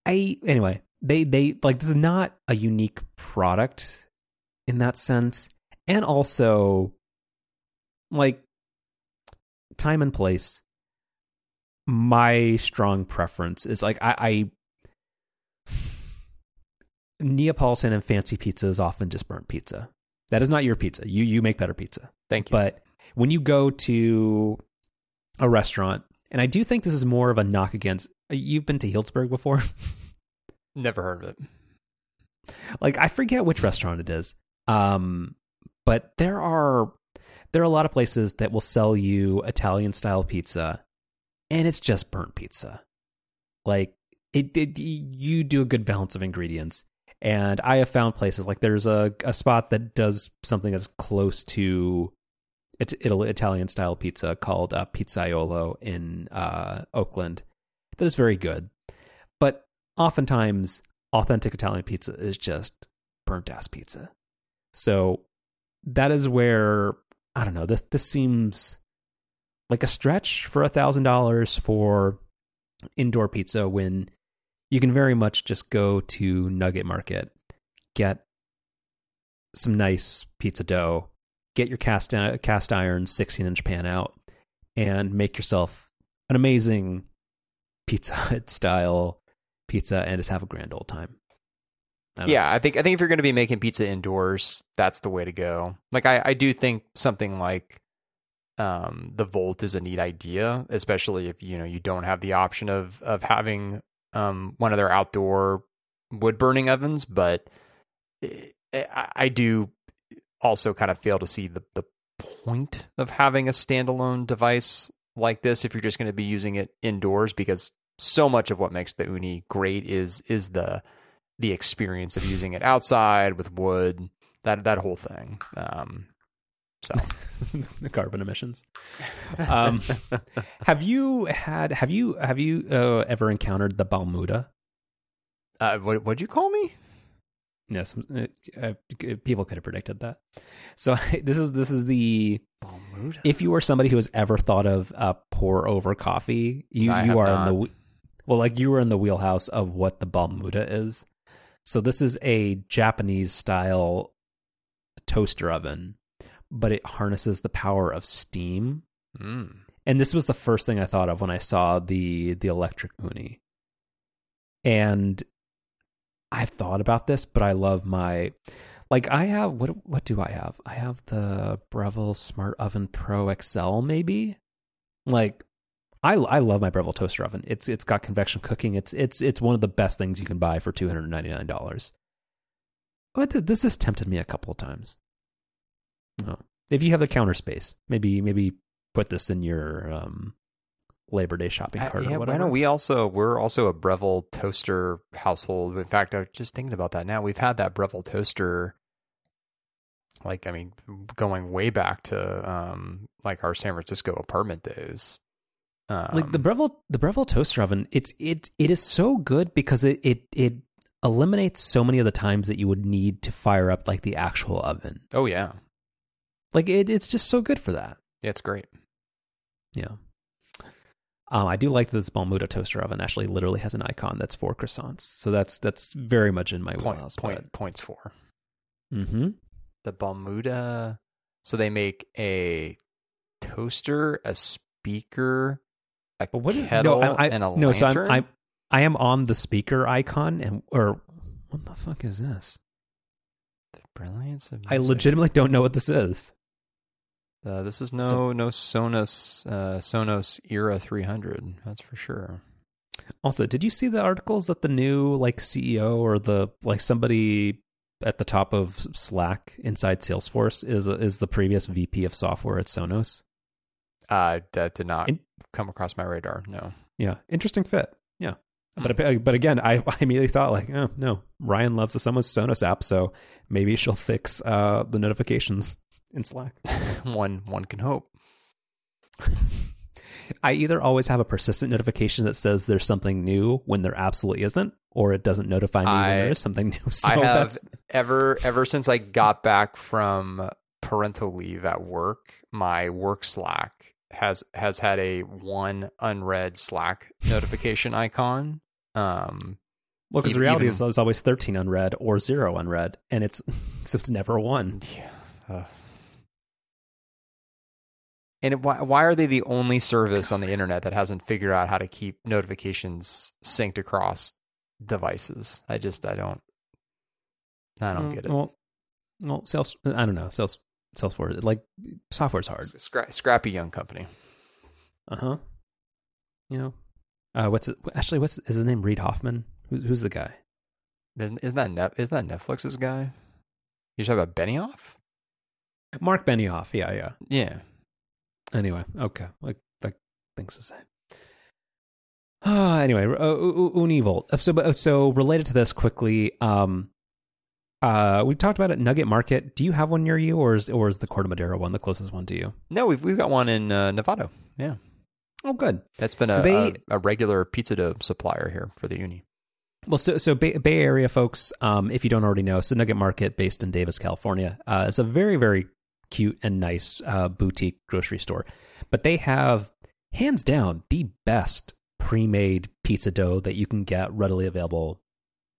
I anyway, they they like this is not a unique product in that sense, and also like time and place. My strong preference is like I, I Neapolitan and fancy pizza is often just burnt pizza. That is not your pizza. You you make better pizza.
Thank you.
But when you go to a restaurant, and I do think this is more of a knock against. You've been to Healdsburg before, [LAUGHS]
Never heard of it.
like I forget which restaurant it is. Um, but there are there are a lot of places that will sell you Italian style pizza, and it's just burnt pizza. Like it, it you do a good balance of ingredients. And I have found places like there's a, a spot that does something that's close to it's Italian style pizza called uh, Pizzaiolo in uh, Oakland. That is very good, but oftentimes authentic Italian pizza is just burnt ass pizza. So that is where I don't know. This this seems like a stretch for a thousand dollars for indoor pizza when you can very much just go to Nugget Market, get some nice pizza dough, get your cast cast iron 16 inch pan out, and make yourself an amazing Pizza [LAUGHS] style pizza and just have a grand old time. I
Yeah, I think I think if you're going to be making pizza indoors, that's the way to go. Like I, I do think something like um, the Volt is a neat idea, especially if you know you don't have the option of of having um, one of their outdoor wood burning ovens. But eh, I do also kind of fail to see the the point of having a standalone device like this if you're just going to be using it indoors because so much of what makes the Ooni great is is the the experience of using it outside with wood that that whole thing um so [LAUGHS]
the carbon emissions. Um, [LAUGHS] have you had? Have you have you uh, ever encountered the Balmuda?
uh what what'd you call me
Yes, uh, uh, people could have predicted that. So [LAUGHS] this is this is the
Balmuda?
if you are somebody who has ever thought of uh, pour over coffee, you
I
you are in the well, like you are in the wheelhouse of what the Balmuda is. So this is a Japanese style toaster oven, but it harnesses the power of steam.
Mm.
And this was the first thing I thought of when I saw the the electric Ooni. And I've thought about this, but I love my like I have what what do I have? I have the Breville Smart Oven Pro XL maybe. Like I I love my Breville toaster oven. It's it's got convection cooking. It's it's it's one of the best things you can buy for $299. But th- this has tempted me a couple of times. No. If you have the counter space, maybe maybe put this in your um Labor Day shopping
I,
cart
yeah,
or
I know we also we're also a Breville toaster household. In fact, I was just thinking about that now. We've had that Breville toaster, like I mean, going way back to um like our San Francisco apartment days. Um,
like the Breville the Breville toaster oven, it's it it is so good because it it it eliminates so many of the times that you would need to fire up like the actual oven.
oh yeah,
Like it, it's just so good for that.
yeah, it's great.
Yeah. Um, I do like that this Balmuda toaster oven actually literally has an icon that's for croissants. So that's that's very much in my
Point,
wheelhouse.
point, points for
Mm-hmm.
the Balmuda So they make a toaster, a speaker, a
But what is-
kettle,
no, I, I,
and a
no, so I'm. I'm I am on the speaker icon and or what the fuck is this?
The brilliance of
I legitimately don't know what this is.
Uh, this is no no Sonos uh, Sonos Era 300. That's for sure.
Also, did you see the articles that the new like CEO or the like somebody at the top of Slack inside Salesforce is is the previous VP of software at Sonos?
Uh, that did not
In-
come across my radar. No.
Yeah, interesting fit. But but again, I, I immediately thought like, oh no, Ryan loves the Sonos Sonos app, so maybe she'll fix uh, the notifications in Slack. [LAUGHS]
one one can hope. [LAUGHS]
I either always have a persistent notification that says there's something new when there absolutely isn't, or it doesn't notify me when there is something new. [LAUGHS] So
I have
that's
ever ever since I got back from parental leave at work, my work Slack has has had a one unread Slack notification icon. Um,
well because the reality
even-
is there's always 13 unread or zero unread, and it's [LAUGHS] so it's never one.
yeah. Ugh. And why why are they the only service on the internet that hasn't figured out how to keep notifications synced across devices? I just I don't I don't get it.
Well, well, sales. I don't know. Sales. Salesforce. Like software's hard.
Scra- scrappy young company.
Uh huh. You know, uh, what's it? Actually, what's is his name? Reed Hoffman. Who, who's the guy?
Isn't, isn't that ne- isn't that Netflix's guy? You talking about Benioff?
Mark Benioff. Yeah, yeah.
Yeah.
Anyway, okay. Like like things to say. Uh, anyway, uh, Ooni Volt. So, so related to this quickly, um, uh, we talked about it. Nugget Market. Do you have one near you, or is or is the Corte Madera one the closest one to you?
No, we've we've got one in uh, Novato. Yeah,
Oh, good.
that's been
So
a,
they-
a a regular pizza dough supplier here for the Ooni.
Well, so so Bay, Bay Area folks, um, if you don't already know, so Nugget Market, based in Davis, California, uh, it's a very very cute and nice uh, boutique grocery store, but they have hands down the best pre-made pizza dough that you can get readily available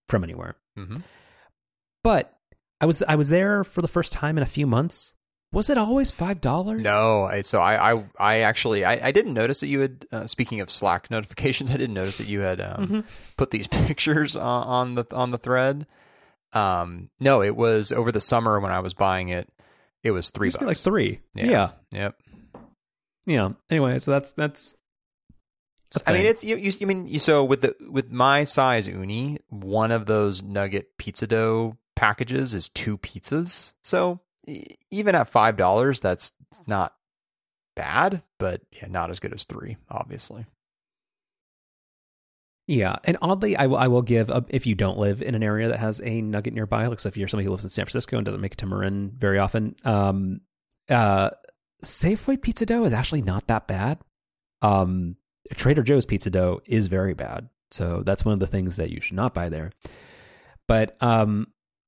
from anywhere.
Mm-hmm.
But I was I was there for the first time in a few months. Was it always five dollars?
No, I, so I, I I actually I, I didn't notice that you had. Uh, speaking of Slack notifications, [LAUGHS] I didn't notice that you had um,
Mhm.
put these [LAUGHS] pictures on, on the on the thread. Um, no, it was over the summer when I was buying it. It was three
Used to be
bucks.
like three.
Yeah.
Yeah.
Yep.
yeah, Anyway, so that's that's.
I mean, it's you. You, you mean you, so with the with my size Ooni, one of those nugget pizza dough packages is two pizzas. So even at five dollars, that's not bad, but yeah, not as good as three, obviously.
Yeah, and oddly, I will I will give a, if you don't live in an area that has a Nugget nearby, like so if you're somebody who lives in San Francisco and doesn't make it to Marin very often, um, uh, Safeway pizza dough is actually not that bad. Um, Trader Joe's pizza dough is very bad, so that's one of the things that you should not buy there. But um,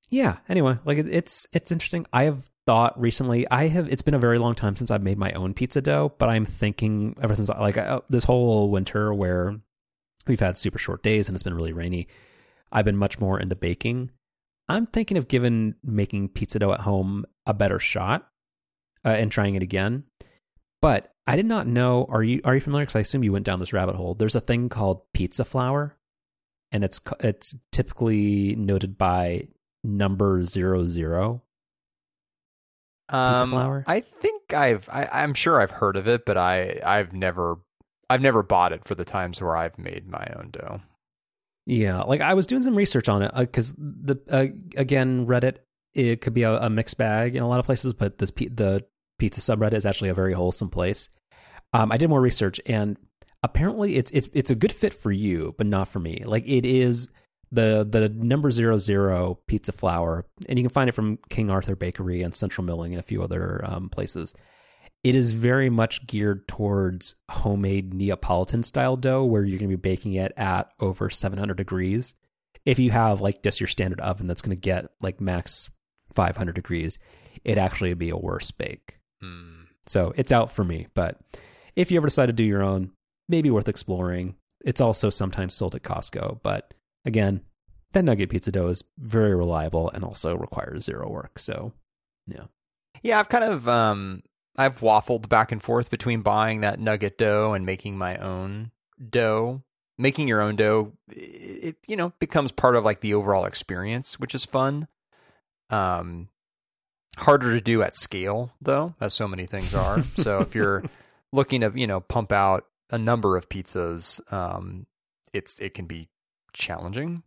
yeah. Anyway, like it, it's it's interesting. I have thought recently. I have. It's been a very long time since I've made my own pizza dough, but I'm thinking ever since like I, this whole winter where we've had super short days and it's been really rainy. I've been much more into baking. I'm thinking of giving making pizza dough at home a better shot uh, and trying it again. But I did not know. Are you are you familiar? Because I assume you went down this rabbit hole. There's a thing called pizza flour, and it's it's typically noted by number zero zero. Pizza
Um,
flour?
I think I've. I, I'm sure I've heard of it, but I I've never I've never bought it for the times where I've made my own dough.
Yeah, like I was doing some research on it because the uh, again Reddit it could be a, a mixed bag in a lot of places, but this the pizza subreddit is actually a very wholesome place. Um, I did more research, and apparently it's it's it's a good fit for you, but not for me. Like it is the the number zero zero pizza flour, and you can find it from King Arthur Bakery and Central Milling and a few other um, places. It is very much geared towards homemade Neapolitan style dough, where you're going to be baking it at over 700 degrees. If you have like just your standard oven that's going to get like max 500 degrees, it actually would be a worse bake. So it's out for me. But if you ever decide to do your own, maybe worth exploring. It's also sometimes sold at Costco. But again, that nugget pizza dough is very reliable and also requires zero work. So yeah.
Yeah, I've kind of um I've waffled back and forth between buying that nugget dough and making my own dough. Making your own dough, it you know becomes part of like the overall experience, which is fun. Um, harder to do at scale though, as so many things are. [LAUGHS] so if you're looking to you know pump out a number of pizzas, um, it's it can be challenging.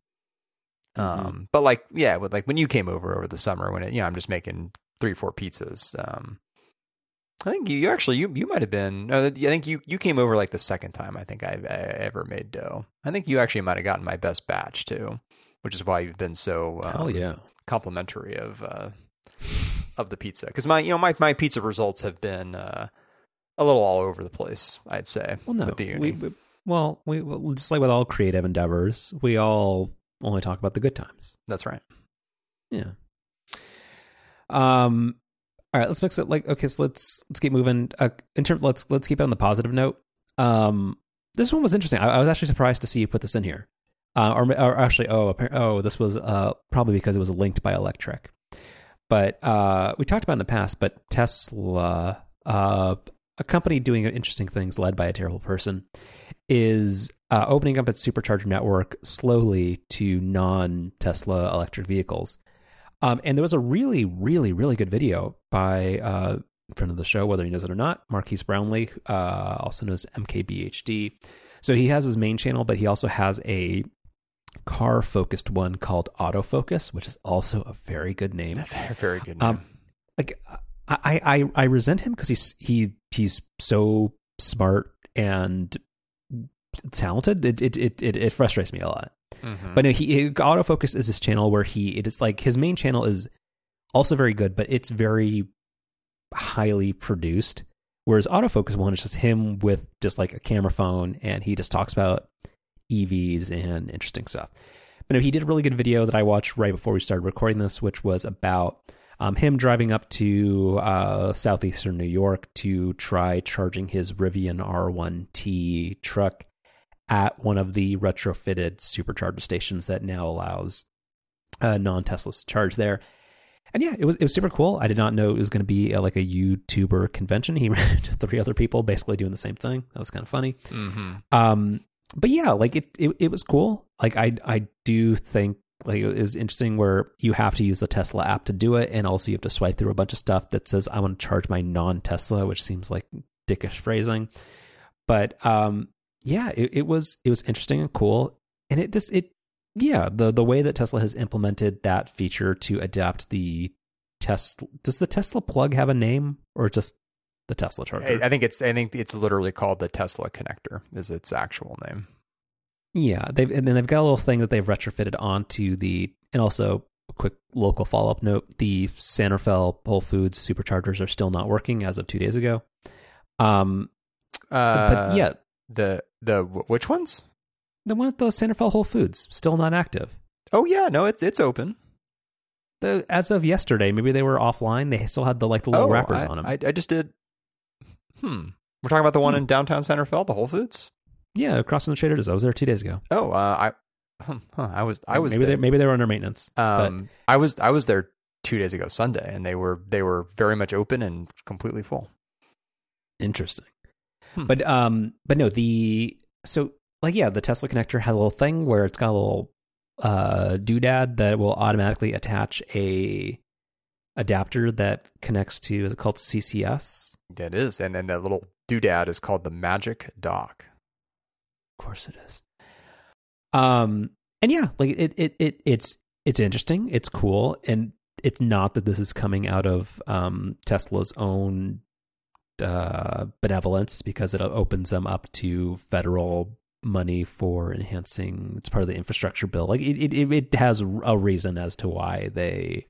Mhm.
Um, but like yeah, with like when you came over over the summer, when it, you know I'm just making three four pizzas. Um, I think you, you actually you you might have been. No, I think you you came over like the second time I think I've, I ever made dough. I think you actually might have gotten my best batch too, which is why you've been so um,
Hell yeah.
complimentary of uh, of the pizza. Because my you know my my pizza results have been uh, a little all over the place. I'd say.
Well, no,
with the Ooni.
we, we well, we well, just like with all creative endeavors, we all only talk about the good times.
that's right.
Yeah. Um. All right, let's mix it. Like, okay, so let's let's keep moving. Uh, in terms, let's let's keep it on the positive note. Um, this one was interesting. I, I was actually surprised to see you put this in here. Uh, or, or actually, oh, oh, this was uh probably because it was linked by Electrek. But uh, we talked about in the past. But Tesla, uh, a company doing interesting things led by a terrible person, is uh, opening up its supercharger network slowly to non-Tesla electric vehicles. Um, and there was a really, really, really good video by uh, friend of the show, whether he knows it or not, Marques Brownlee, uh, also known as MKBHD. So he has his main channel, but he also has a car focused one called Autofocus, which is also a very good name.
Very, [LAUGHS] very good. Name.
Um, Like I, I, I resent him because he's he he's so smart and talented. It it it it, it frustrates me a lot.
Mhm.
But no, he autofocus is his channel where he it is like his main channel is also very good, but it's very highly produced. Whereas autofocus one is just him with just like a camera phone, and he just talks about EVs and interesting stuff. But no, he did a really good video that I watched right before we started recording this, which was about um, him driving up to uh, southeastern New York to try charging his Rivian R1T truck at one of the retrofitted supercharger stations that now allows uh, non-Teslas to charge there. And yeah, it was it was super cool. I did not know it was going to be uh like a YouTuber convention. [LAUGHS] He ran into three other people basically doing the same thing. That was kind of funny.
Mhm.
Um, but yeah, like it, it, it was cool. Like I, I do think like it is interesting where you have to use the Tesla app to do it, and also you have to swipe through a bunch of stuff that says I want to charge my non-Tesla, which seems like dickish phrasing. But um, yeah, it, it was it was interesting and cool, and it just it yeah the the way that Tesla has implemented that feature to adapt the Tesla. Does the Tesla plug have a name or just the Tesla charger?
I think it's I think it's literally called the Tesla connector. Is its actual name?
Yeah, they've and then they've got a little thing that they've retrofitted onto the and also a quick local follow up note: the San Rafael Whole Foods superchargers are still not working as of two days ago. Um,
Uh,
but yeah,
the the which ones?
the one at the San Rafael Whole Foods still not active.
Oh yeah, no, it's it's open.
The as of yesterday, maybe they were offline. They still had the like the little
oh,
wrappers
I,
on them.
I, I just did. Hmm. We're talking about the one
Hmm.
in downtown San Rafael, the Whole Foods.
Yeah, across from the Trader Joe's. I was there two days ago.
Oh, uh, I, [LAUGHS] huh, I was, I was
maybe
there.
they maybe they were under maintenance.
um, I was, I was there two days ago Sunday, and they were, they were very much open and completely full.
interesting.
Hmm.
But um, but no, the so like yeah, the Tesla connector had a little thing where it's got a little uh doodad that will automatically attach a adapter that connects to is it called CCS?
That is, and then that little doodad is called the Magic Dock.
Course it is. Um and yeah, like it it, it it's it's interesting, it's cool, and it's not that this is coming out of um Tesla's own uh benevolence because it opens them up to federal money for enhancing it's part of the infrastructure bill. Like it it it has a reason as to why they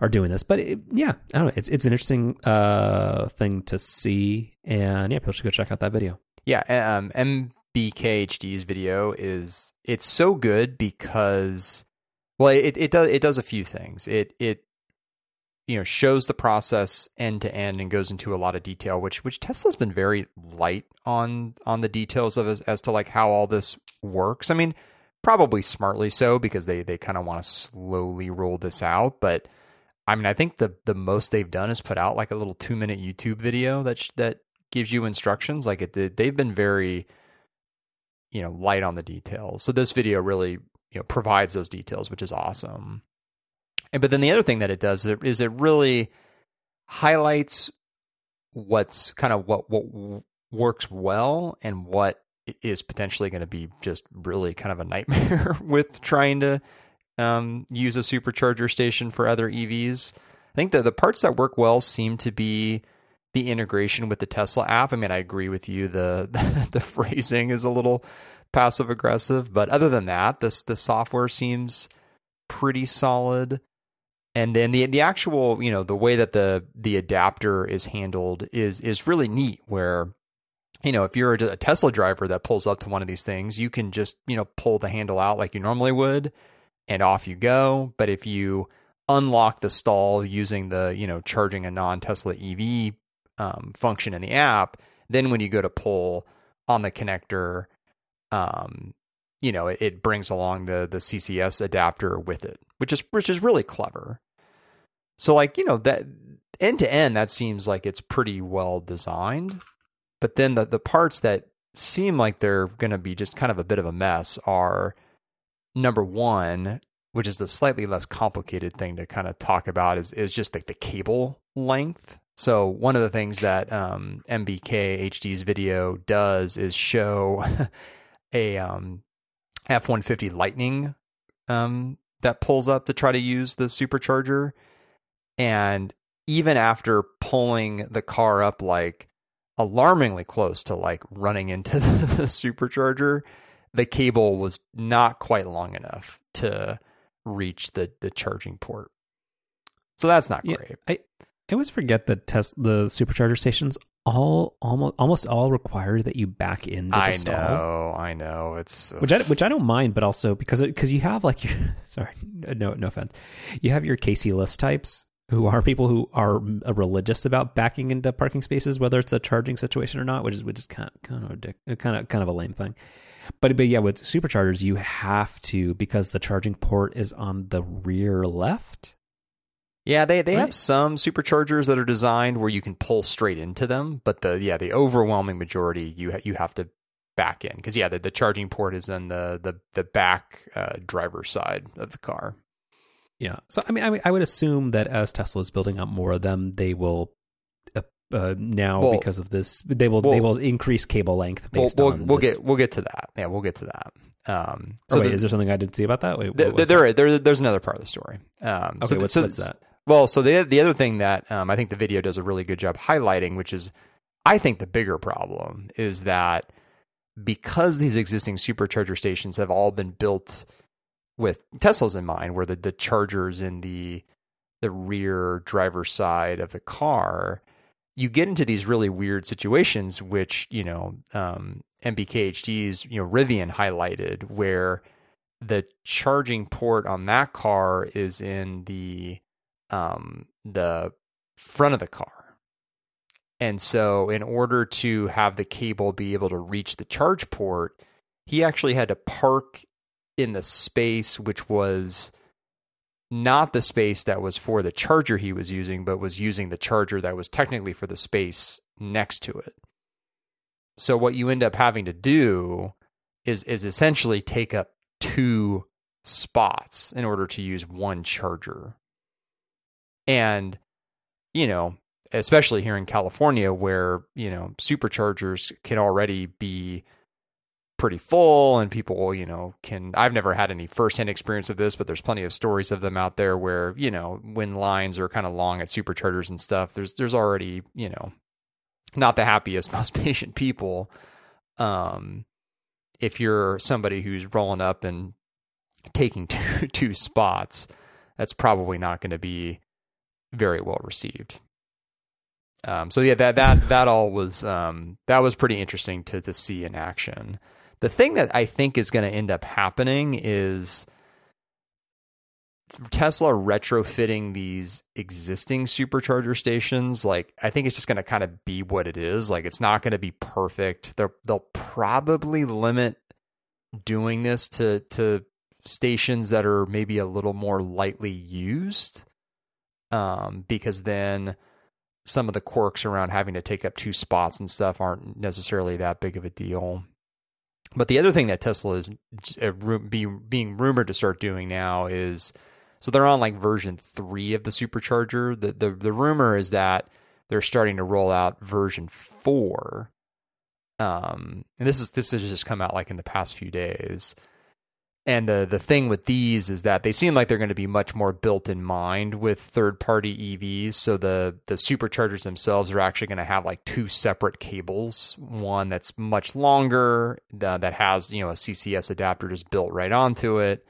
are doing this. But it, yeah, I don't know. It's it's an interesting uh thing to see and yeah, people should go check out that video.
Yeah, um, MBKHD's video is it's so good because well, it it does it does a few things. It it you know shows the process end to end and goes into a lot of detail, which which Tesla's been very light on on the details of as, as to like how all this works. I mean, probably smartly so because they they kind of want to slowly roll this out, but I mean, I think the the most they've done is put out like a little two minute YouTube video that sh- that gives you instructions. Like it, did. they've been very, you know, light on the details. So this video really, you know, provides those details, which is awesome. And but then the other thing that it does is it really highlights what's kind of what what works well and what is potentially going to be just really kind of a nightmare [LAUGHS] with trying to um, use a supercharger station for other EVs. I think that the parts that work well seem to be the integration with the Tesla app. I mean, I agree with you. The the, [LAUGHS] the phrasing is a little passive aggressive, but other than that, this the software seems pretty solid. And then the the actual, you know, the way that the the adapter is handled is is really neat. Where you know, if you're a Tesla driver that pulls up to one of these things, you can just, you know, pull the handle out like you normally would and off you go. But if you unlock the stall using the, you know, charging a non Tesla EV um, function in the app, then when you go to pull on the connector, um, you know, it, it brings along the the CCS adapter with it, which is which is really clever. So like, you know, that end to end, that seems like it's pretty well designed. But then the, the parts that seem like they're going to be just kind of a bit of a mess are number one, which is the slightly less complicated thing to kind of talk about, is, is just like the cable length. So one of the things that um, MBK HD's video does is show [LAUGHS] a um, F-150 Lightning um, that pulls up to try to use the supercharger, and even after pulling the car up like alarmingly close to like running into the, [LAUGHS] the supercharger. The cable was not quite long enough to reach the the charging port. So that's not
Yeah,
great.
I I always forget that test the supercharger stations all almost almost all require that you back into the
I
stall.
know, I know. It's uh,
Which I which I don't mind, but also because because you have like your [LAUGHS] sorry no no offense, you have your Casey list types who are people who are mm, uh, religious about backing into parking spaces, whether it's a charging situation or not, which is which is kind of kind of a dick, uh, kind of kind of a lame thing. But but yeah, with superchargers, you have to because the charging port is on the rear left.
Yeah, they they
Right.
have some superchargers that are designed where you can pull straight into them, but the yeah the overwhelming majority you ha- you have to back in because yeah the, the charging port is in the the the back uh, driver's side of the car.
Yeah. So I mean, I mean, I would assume that as Tesla is building out more of them, they will uh, uh, now
Well-
because of this, they will
well-
they will increase cable length
We'll
based
we'll,
on.
we'll
this.
get we'll get to that. Yeah, we'll get to that. Um,
So
so
wait,
the-
is there something I didn't see about that? Wait,
Th-
what was
there, there, there's another part of the story. Um,
Okay,
so,
what's-
so-
what's that?
Well, so the the other thing that um, I think the video does a really good job highlighting, which is, I think the bigger problem is that because these existing supercharger stations have all been built with Teslas in mind, where the the chargers in the the rear driver's side of the car, you get into these really weird situations, which you know um, MBKHD's you know Rivian highlighted, where the charging port on that car is in the um, the front of the car. And so, in order to have the cable be able to reach the charge port, he actually had to park in the space which was not the space that was for the charger he was using, but was using the charger that was technically for the space next to it. So what you end up having to do is is essentially take up two spots in order to use one charger. And you know, especially here in California where, you know, superchargers can already be pretty full and people, you know, can I've never had any firsthand experience of this, but there's plenty of stories of them out there where, you know, when lines are kind of long at superchargers and stuff, there's there's already, you know, not the happiest, [LAUGHS] most patient people. Um if you're somebody who's rolling up and taking [LAUGHS] two two spots, that's probably not going to be very well received. Um, so yeah, that that that all was um, that was pretty interesting to to see in action. The thing that I think is going to end up happening is Tesla retrofitting these existing supercharger stations. Like I think it's just going to kind of be what it is. Like it's not going to be perfect. They're, they'll probably limit doing this to to stations that are maybe a little more lightly used um, because then some of the quirks around having to take up two spots and stuff aren't necessarily that big of a deal. But the other thing that Tesla is uh, being rumored to start doing now is so they're on like version three of the supercharger. The the the rumor is that they're starting to roll out version four. Um, and this is this has just come out like in the past few days. And the the thing with these is that they seem like they're going to be much more built in mind with third party EVs. So the the superchargers themselves are actually going to have like two separate cables. One that's much longer that has you know a CCS adapter just built right onto it,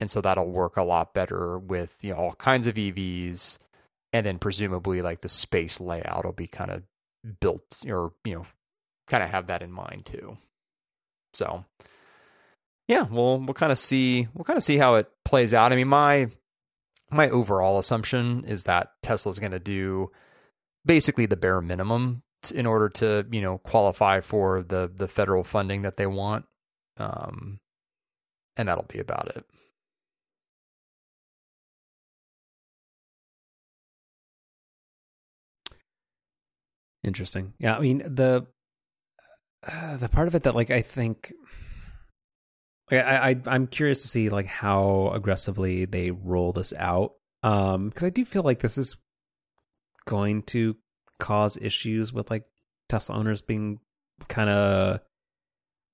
and so that'll work a lot better with you know all kinds of EVs. And then presumably like the space layout will be kind of built or you know kind of have that in mind too. So yeah, we'll we'll kind of see we'll kind of see how it plays out. I mean, my my overall assumption is that Tesla's going to do basically the bare minimum in order to you know qualify for the the federal funding that they want, um, and that'll be about it.
Interesting. Yeah, I mean the uh, the part of it that like I think I, I I'm curious to see like how aggressively they roll this out. Um, because I do feel like this is going to cause issues with like Tesla owners being kind of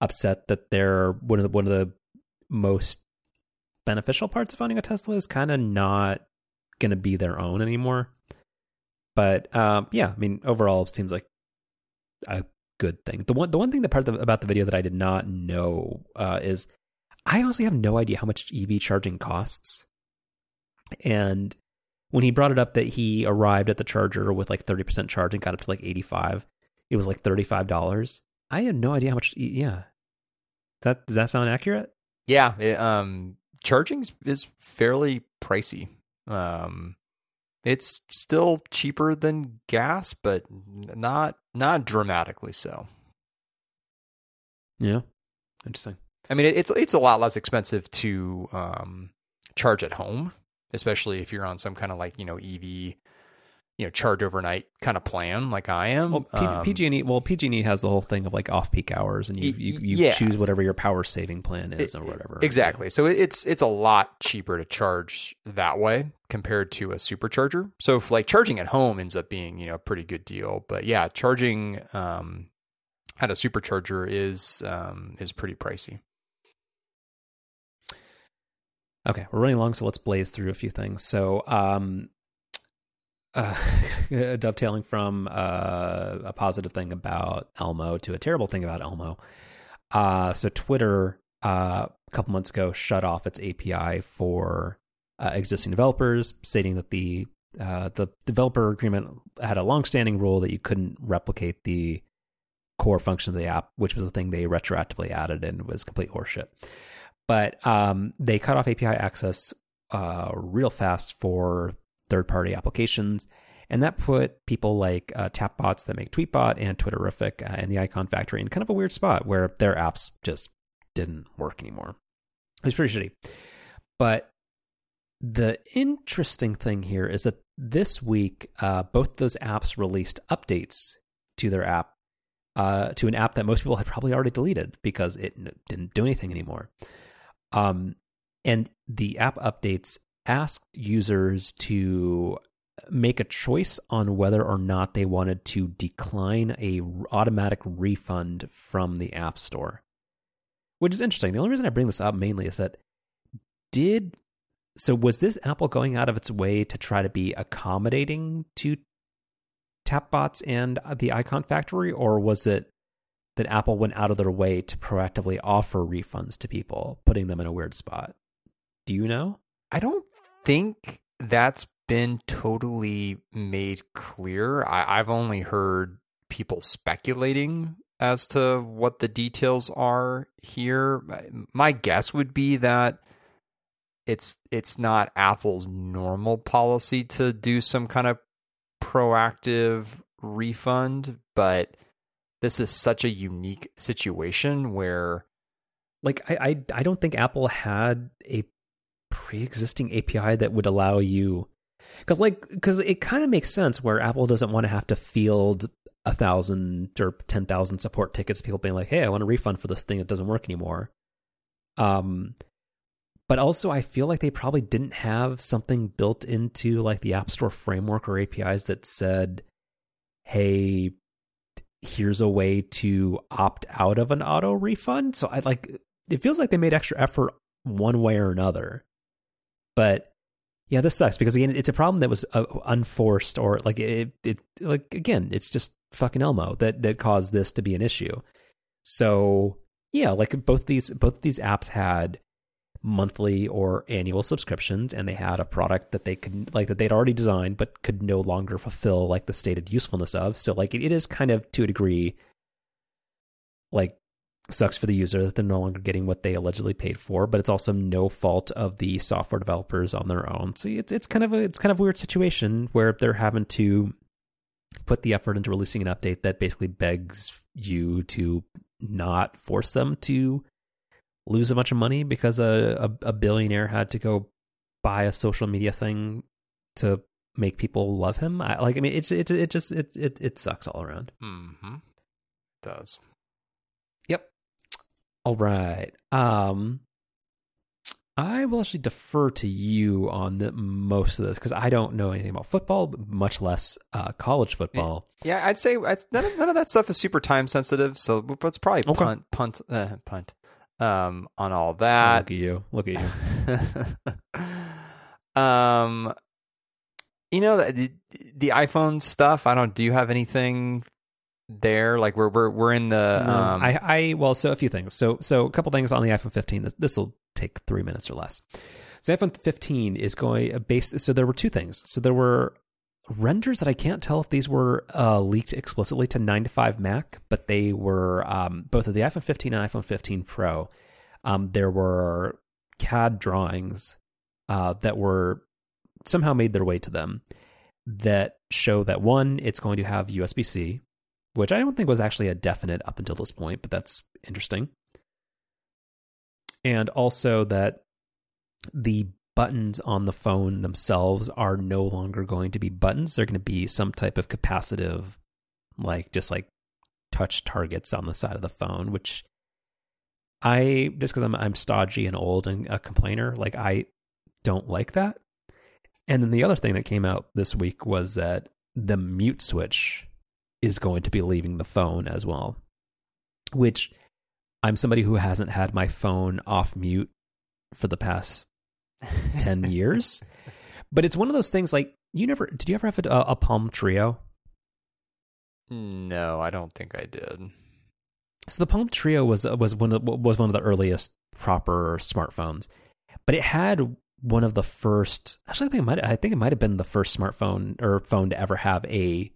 upset that they're one of the one of the most beneficial parts of owning a Tesla is kind of not going to be their own anymore. But um, yeah, I mean, overall, it seems like a good thing. The one the one thing that part the, about the video that I did not know uh, is I honestly have no idea how much EV charging costs. And when he brought it up that he arrived at the charger with like 30% charge and got up to like 85, it was like $35. I have no idea how much. Yeah. Does that, does that sound accurate?
Yeah. It, um, charging is fairly pricey. Um, it's still cheaper than gas, but not not dramatically so.
Yeah, interesting.
I mean, it's it's a lot less expensive to um, charge at home, especially if you're on some kind of like you know EV, you know, charge overnight kind of plan like I am.
Well, P- um, PG&E well PG&E has the whole thing of like off peak hours, and you you, you yes. choose whatever your power saving plan is it, or whatever.
Exactly. So it's it's a lot cheaper to charge that way compared to a supercharger. So if like charging at home ends up being you know a pretty good deal, but yeah, charging um, at a supercharger is um, is pretty pricey.
Okay, we're running long, so let's blaze through a few things. So, um, [LAUGHS] uh, dovetailing from uh, a positive thing about Elmo to a terrible thing about Elmo. Uh, so, Twitter uh, a couple months ago shut off its API for uh, existing developers, stating that the uh, the developer agreement had a long-standing rule that you couldn't replicate the core function of the app, which was the thing they retroactively added and was complete horseshit but um, they cut off API access uh, real fast for third party applications. And that put people like uh, Tapbots that make Tweetbot and Twitterrific uh, and the Icon Factory in kind of a weird spot where their apps just didn't work anymore. It was pretty shitty. But the interesting thing here is that this week, uh, both those apps released updates to their app, uh, to an app that most people had probably already deleted because it didn't do anything anymore. Um, and the app updates asked users to make a choice on whether or not they wanted to decline a automatic refund from the app store which is interesting. The only reason i bring this up mainly is that did so was this apple going out of its way to try to be accommodating to tapbots and the icon factory or was it that Apple went out of their way to proactively offer refunds to people, putting them in a weird spot. Do you know?
I don't think that's been totally made clear. I, have only heard people speculating as to what the details are here. My guess would be that it's it's not Apple's normal policy to do some kind of proactive refund, but this is such a unique situation where
like I, I I, don't think Apple had a pre-existing API that would allow you because like because it kind of makes sense where Apple doesn't want to have to field a thousand or ten thousand support tickets. People being like, "Hey, I want a refund for this thing. It doesn't work anymore." Um, but also I feel like they probably didn't have something built into like the App Store framework or APIs that said, "Hey, here's a way to opt out of an auto refund." So I like it feels like they made extra effort one way or another. But yeah, this sucks because again, it's a problem that was uh, unforced or like it, it like again, it's just fucking Elmo that that caused this to be an issue. So yeah, like both these both these apps had monthly or annual subscriptions and they had a product that they could like that they'd already designed but could no longer fulfill like the stated usefulness of. So like it, it is kind of to a degree like sucks for the user that they're no longer getting what they allegedly paid for but it's also no fault of the software developers on their own. So it's it's kind of a it's kind of a weird situation where they're having to put the effort into releasing an update that basically begs you to not force them to lose a bunch of money because a, a, a billionaire had to go buy a social media thing to make people love him. I, like, I mean, it's it it just it it it sucks all around.
Mm-hmm. It does.
Yep. All right. Um, I will actually defer to you on the, most of this because I don't know anything about football, much less uh, college football.
Yeah, I'd say none of none of that stuff is super time sensitive, so it's probably
Okay.
punt punt uh, punt um on all that.
Look at you. Look at you. [LAUGHS]
um, you know the, the iPhone stuff. I don't. Do you have anything there? Like we're we're we're in the
No,
um.
I, I well, so a few things. So so a couple things on the iPhone 15. This this will take three minutes or less. So iPhone 15 is going uh, based. So there were two things. So there were renders that I can't tell if these were uh, leaked explicitly to 9to5Mac, but they were um, both of the iPhone 15 and iPhone 15 Pro. Um, there were CAD drawings uh, that were somehow made their way to them that show that one, it's going to have USB C, which I don't think was actually a definite up until this point, but that's interesting. And also that the buttons on the phone themselves are no longer going to be buttons. They're going to be some type of capacitive, like just like touch targets on the side of the phone, which I just because I'm I'm stodgy and old and a complainer, like I don't like that. And then the other thing that came out this week was that the mute switch is going to be leaving the phone as well. Which I'm somebody who hasn't had my phone off mute for the past [LAUGHS] 10 years. But it's one of those things like you never did you ever have a, a Palm Treo?
no, I don't think I did.
So the Palm Treo was was one of was one of the earliest proper smartphones, but it had one of the first. Actually, I think it might. I think it might have been the first smartphone or phone to ever have a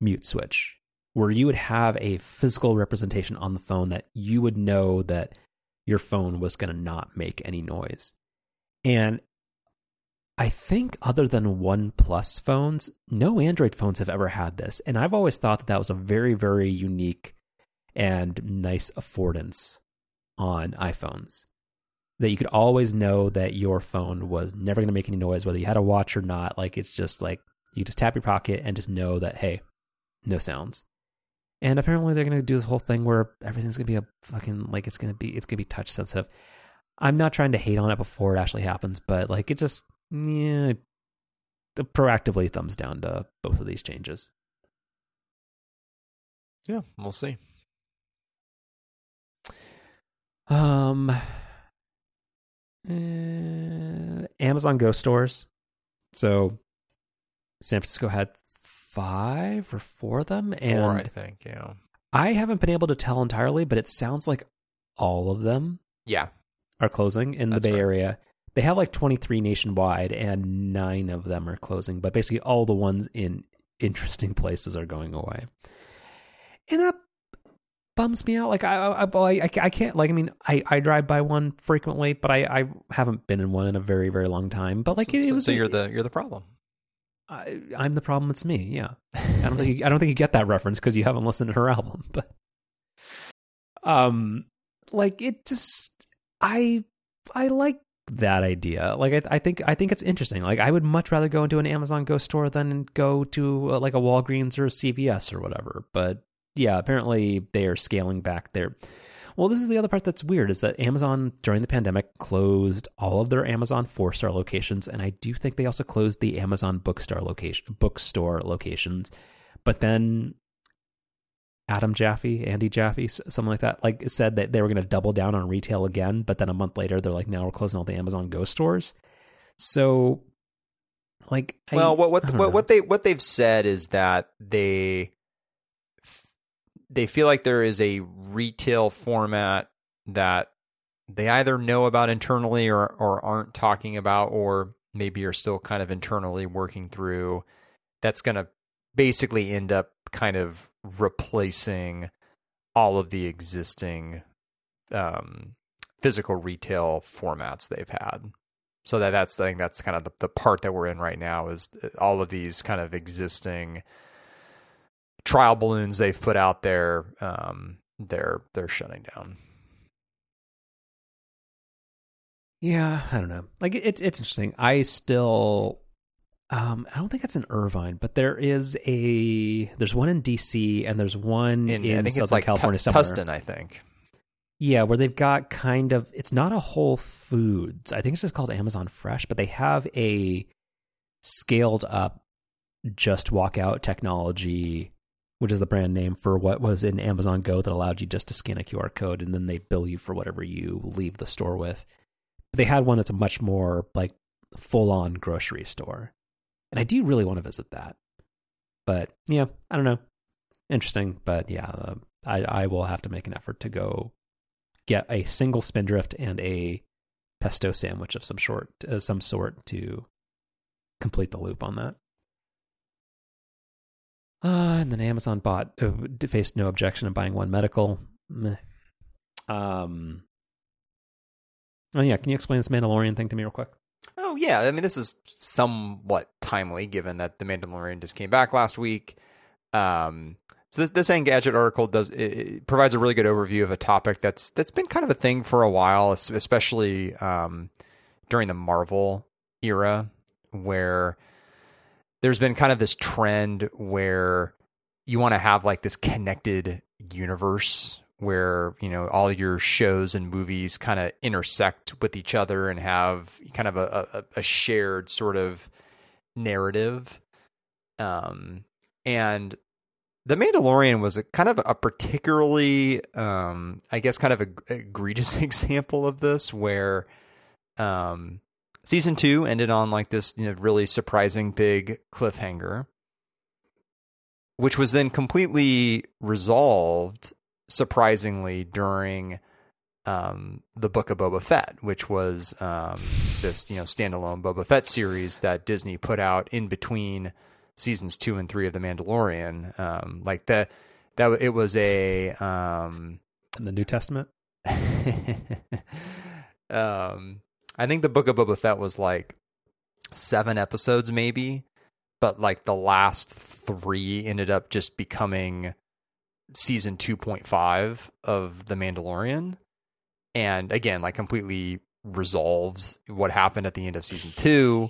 mute switch, where you would have a physical representation on the phone that you would know that your phone was going to not make any noise. And I think other than OnePlus phones, no Android phones have ever had this. And I've always thought that that was a very, very unique and nice affordance on iPhones. That you could always know that your phone was never going to make any noise, whether you had a watch or not. Like it's just like you just tap your pocket and just know that, hey, no sounds. And apparently they're going to do this whole thing where everything's going to be a fucking, like it's going to be, it's going to be touch sensitive. I'm not trying to hate on it before it actually happens, but like it just, yeah, proactively thumbs down to both of these changes.
Yeah, we'll see.
Um, uh, Amazon Go stores. So San Francisco had five or four of them, and
Four, I think. Yeah.
I haven't been able to tell entirely, but it sounds like all of them
Yeah.
Are closing in
That's
the Bay
right.
Area. They have like 23 nationwide, and nine of them are closing, but basically all the ones in [LAUGHS] interesting places are going away. And that bums me out. Like, I, I, I, I can't, like, I mean, I, I drive by one frequently, but I, I haven't been in one in a very, very long time. But like,
so,
it, it was,
so you're the you're the problem.
I, I'm the problem. It's me. Yeah. I don't think you, I don't think you get that reference because you haven't listened to her [LAUGHS] album. But um, like it just I I like that idea. Like I, I think I think it's interesting. Like I would much rather go into an Amazon Go store than go to uh, like a Walgreens or a CVS or whatever. But yeah, apparently they are scaling back their. Well, this is the other part that's weird is that Amazon during the pandemic closed all of their Amazon four star locations, and I do think they also closed the Amazon bookstore location bookstore locations. But then Adam Jaffe, Andy Jaffe, something like that, like said that they were going to double down on retail again, but then a month later they're like, now we're closing all the Amazon Go stores. So, like,
well,
I,
what what what, what they what they've said is that they they feel like there is a retail format that they either know about internally or or aren't talking about, or maybe are still kind of internally working through. That's going to basically end up kind of replacing all of the existing um, physical retail formats they've had. So that that's I think that's kind of the, the part that we're in right now is all of these kind of existing trial balloons they've put out there. Um, they're they're shutting down.
Yeah, I don't know. Like it's it's interesting. I still um I don't think it's in Irvine, but there is a there's one in DC and there's one in,
In, I think
Southern
it's like
California somewhere.
Tustin, I think.
Yeah, where they've got kind of it's not a Whole Foods. I think it's just called Amazon Fresh, but they have a scaled up just walk out technology, which is the brand name for what was in Amazon Go that allowed you just to scan a QR code and then they bill you for whatever you leave the store with. But they had one that's a much more like full on grocery store. And I do really want to visit that. But yeah, I don't know. Interesting, but yeah, uh, I I will have to make an effort to go get a single spindrift and a pesto sandwich of some sort, uh, some sort to complete the loop on that. Uh, and then Amazon bought uh, faced no objection in buying one medical. Meh. Um. Oh yeah, can you explain this Mandalorian thing to me real quick?
Oh yeah, I mean this is somewhat timely given that the Mandalorian just came back last week. Um, so this this Engadget article does it, it provides a really good overview of a topic that's that's been kind of a thing for a while, especially um, during the Marvel era, where there's been kind of this trend where you want to have like this connected universe where you know all your shows and movies kind of intersect with each other and have kind of a, a, a shared sort of narrative. Um and the Mandalorian was a kind of a particularly, um, I guess, kind of a, egregious [LAUGHS] example of this, where um, season two ended on like this, you know, really surprising big cliffhanger, which was then completely resolved, surprisingly, during um, the Book of Boba Fett, which was um, this, you know, standalone Boba Fett series that Disney put out in between seasons two and three of The Mandalorian. Um, like that, that it was a um,
In the New Testament? [LAUGHS]
um, I think the Book of Boba Fett was like seven episodes, maybe, but like the last three ended up just becoming season two point five of The Mandalorian, and again, like completely resolves what happened at the end of season two.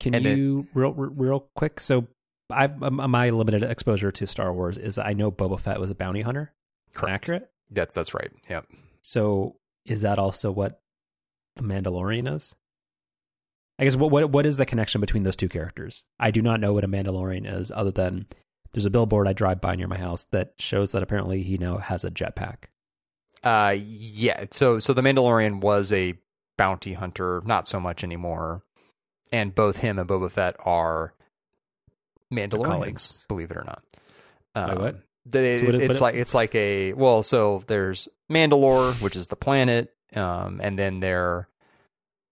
Can
And it-
you real real quick? So, I've um, my limited exposure to Star Wars is I know Boba Fett was a bounty hunter.
Correct.
Accurate.
That's that's right. Yep.
So, is that also what the Mandalorian is? I guess what what what is the connection between those two characters? I do not know what a Mandalorian is, other than there's a billboard I drive by near my house that shows that apparently he now has a jetpack.
Uh, yeah. So, so the Mandalorian was a bounty hunter, not so much anymore. And both him and Boba Fett are Mandalorians, believe it or not.
Wait, what?
they-
So what is-
it's
what-
like it's like a well. So there's Mandalore, which is the planet, um, and then there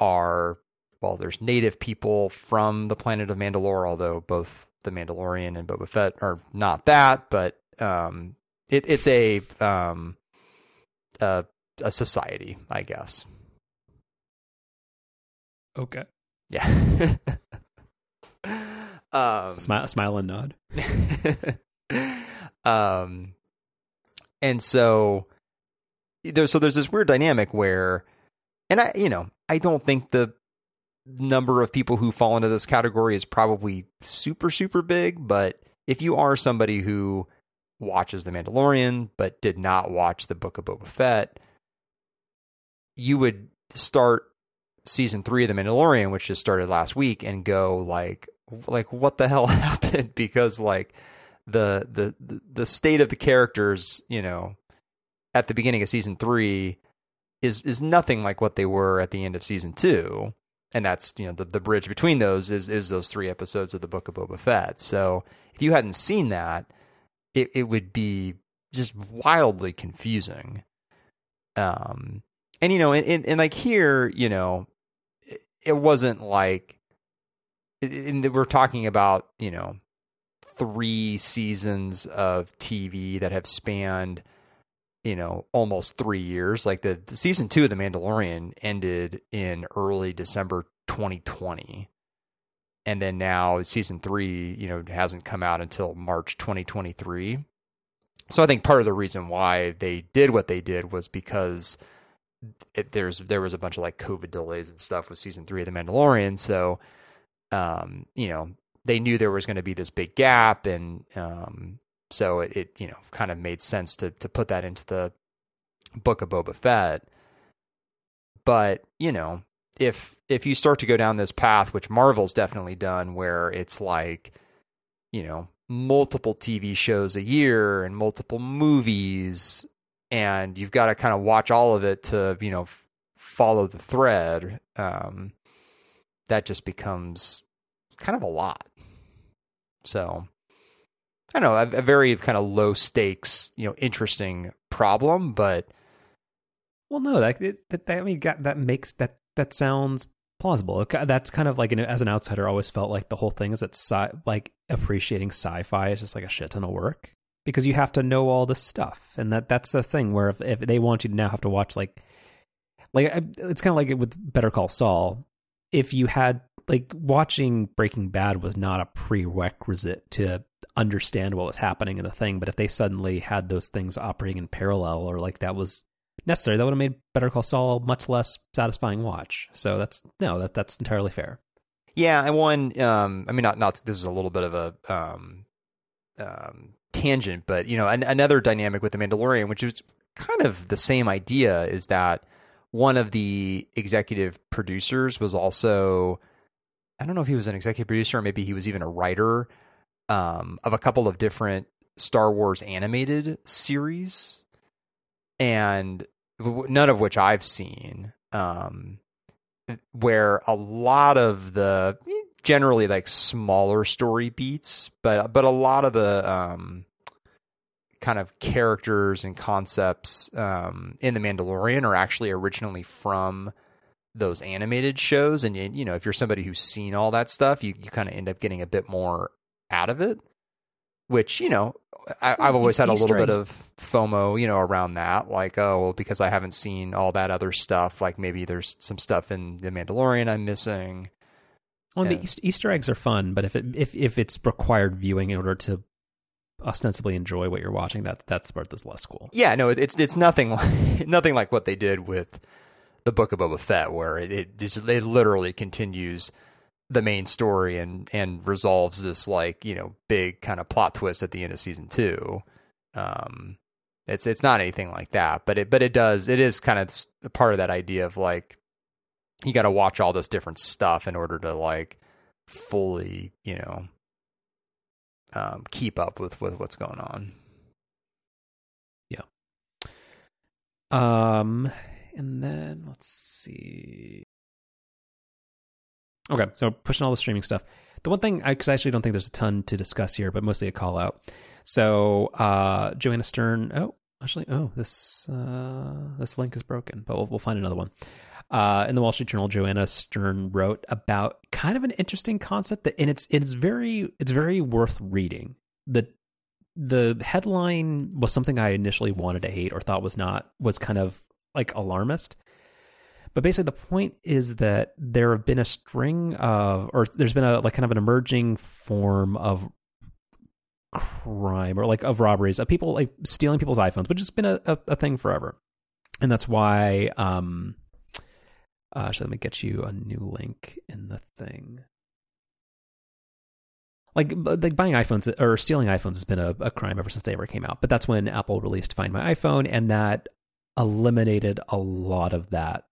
are well, there's native people from the planet of Mandalore. Although both the Mandalorian and Boba Fett are not that, but um, it, it's a um, a, a society, I guess.
Okay.
Yeah. [LAUGHS] um,
Smile, smile and nod. [LAUGHS]
um, and so there's so there's this weird dynamic where and I, you know, I don't think the number of people who fall into this category is probably super, super big. But if you are somebody who watches The Mandalorian but did not watch the Book of Boba Fett, you would start season three of The Mandalorian, which just started last week, and go like, like what the hell [LAUGHS] happened? Because like the the the state of the characters, you know, at the beginning of season three is is nothing like what they were at the end of season two. And that's you know the the bridge between those is is those three episodes of the Book of Boba Fett. So if you hadn't seen that, it it would be just wildly confusing. Um, and you know, and, and, like here, you know, it, it wasn't like, and we're talking about you know three seasons of TV that have spanned, you know, almost three years. Like the, the, season two of The Mandalorian ended in early December 2020. And then now season three, you know, hasn't come out until March 2023. So I think part of the reason why they did what they did was because it, there's there was a bunch of like COVID delays and stuff with season three of The Mandalorian. So, um, you know, they knew there was going to be this big gap, and um, so it, it, you know kind of made sense to to put that into the book of Boba Fett. But you know, if if you start to go down this path, which Marvel's definitely done, where it's like, you know, multiple TV shows a year and multiple movies, and you've got to kind of watch all of it to you know f- follow the thread. Um, that just becomes kind of a lot. So I don't know, a, a very kind of low stakes, you know, interesting problem, but
well, no, that that, that I mean that, makes that that sounds plausible. That's kind of like an, as an outsider, I always felt like the whole thing is that sci, like appreciating sci-fi is just like a shit ton of work because you have to know all this stuff, and that that's the thing where if, if they want you to now have to watch like like it's kind of like it with Better Call Saul. If you had like watching Breaking Bad was not a prerequisite to understand what was happening in the thing, but if they suddenly had those things operating in parallel or like that was necessary, that would have made Better Call Saul much less satisfying watch. So that's no, that that's entirely fair.
Yeah, and one, um, I mean, not not this is a little bit of a um, um, tangent, but you know, an, another dynamic with the Mandalorian, which is kind of the same idea, is that one of the executive producers was also I don't know if he was an executive producer or maybe he was even a writer um, of a couple of different Star Wars animated series, and none of which I've seen. Um, where a lot of the generally like smaller story beats, but but a lot of the um, kind of characters and concepts um, in the Mandalorian are actually originally from those animated shows and you know if you're somebody who's seen all that stuff you, you kind of end up getting a bit more out of it which you know I, have always had a little bit of FOMO, you know, around that. Like, oh, well, because I haven't seen all that other stuff. Like, maybe there's some stuff in the Mandalorian I'm missing.
Well, the Easter eggs are fun, but if it if if it's required viewing in order to ostensibly enjoy what you're watching, that that's the part that's less cool.
Yeah, no, it's it's nothing like [LAUGHS] nothing like what they did with the Book of Boba Fett, where it it, it literally continues the main story and and resolves this like you know big kind of plot twist at the end of season two. Um, it's it's not anything like that, but it but it does it is kind of part of that idea of like you got to watch all this different stuff in order to like fully you know um, keep up with with what's going on.
Yeah. Um and then let's see. Okay, so pushing all the streaming stuff. The one thing, because I, I, actually don't think there's a ton to discuss here, but mostly a call out. So uh, Joanna Stern. Oh, actually, oh this uh, this link is broken, but we'll, we'll find another one. Uh, in the Wall Street Journal, Joanna Stern wrote about kind of an interesting concept that, and it's it's very it's very worth reading. the The headline was something I initially wanted to hate or thought was not was kind of like alarmist. But basically, the point is that there have been a string of, or there's been a like kind of an emerging form of crime or like of robberies of people like stealing people's iPhones, which has been a, a, a thing forever, and that's why um, Uh, so let me get you a new link in the thing. Like, like buying iPhones or stealing iPhones has been a, a crime ever since they ever came out. But that's when Apple released Find My iPhone, and that eliminated a lot of that.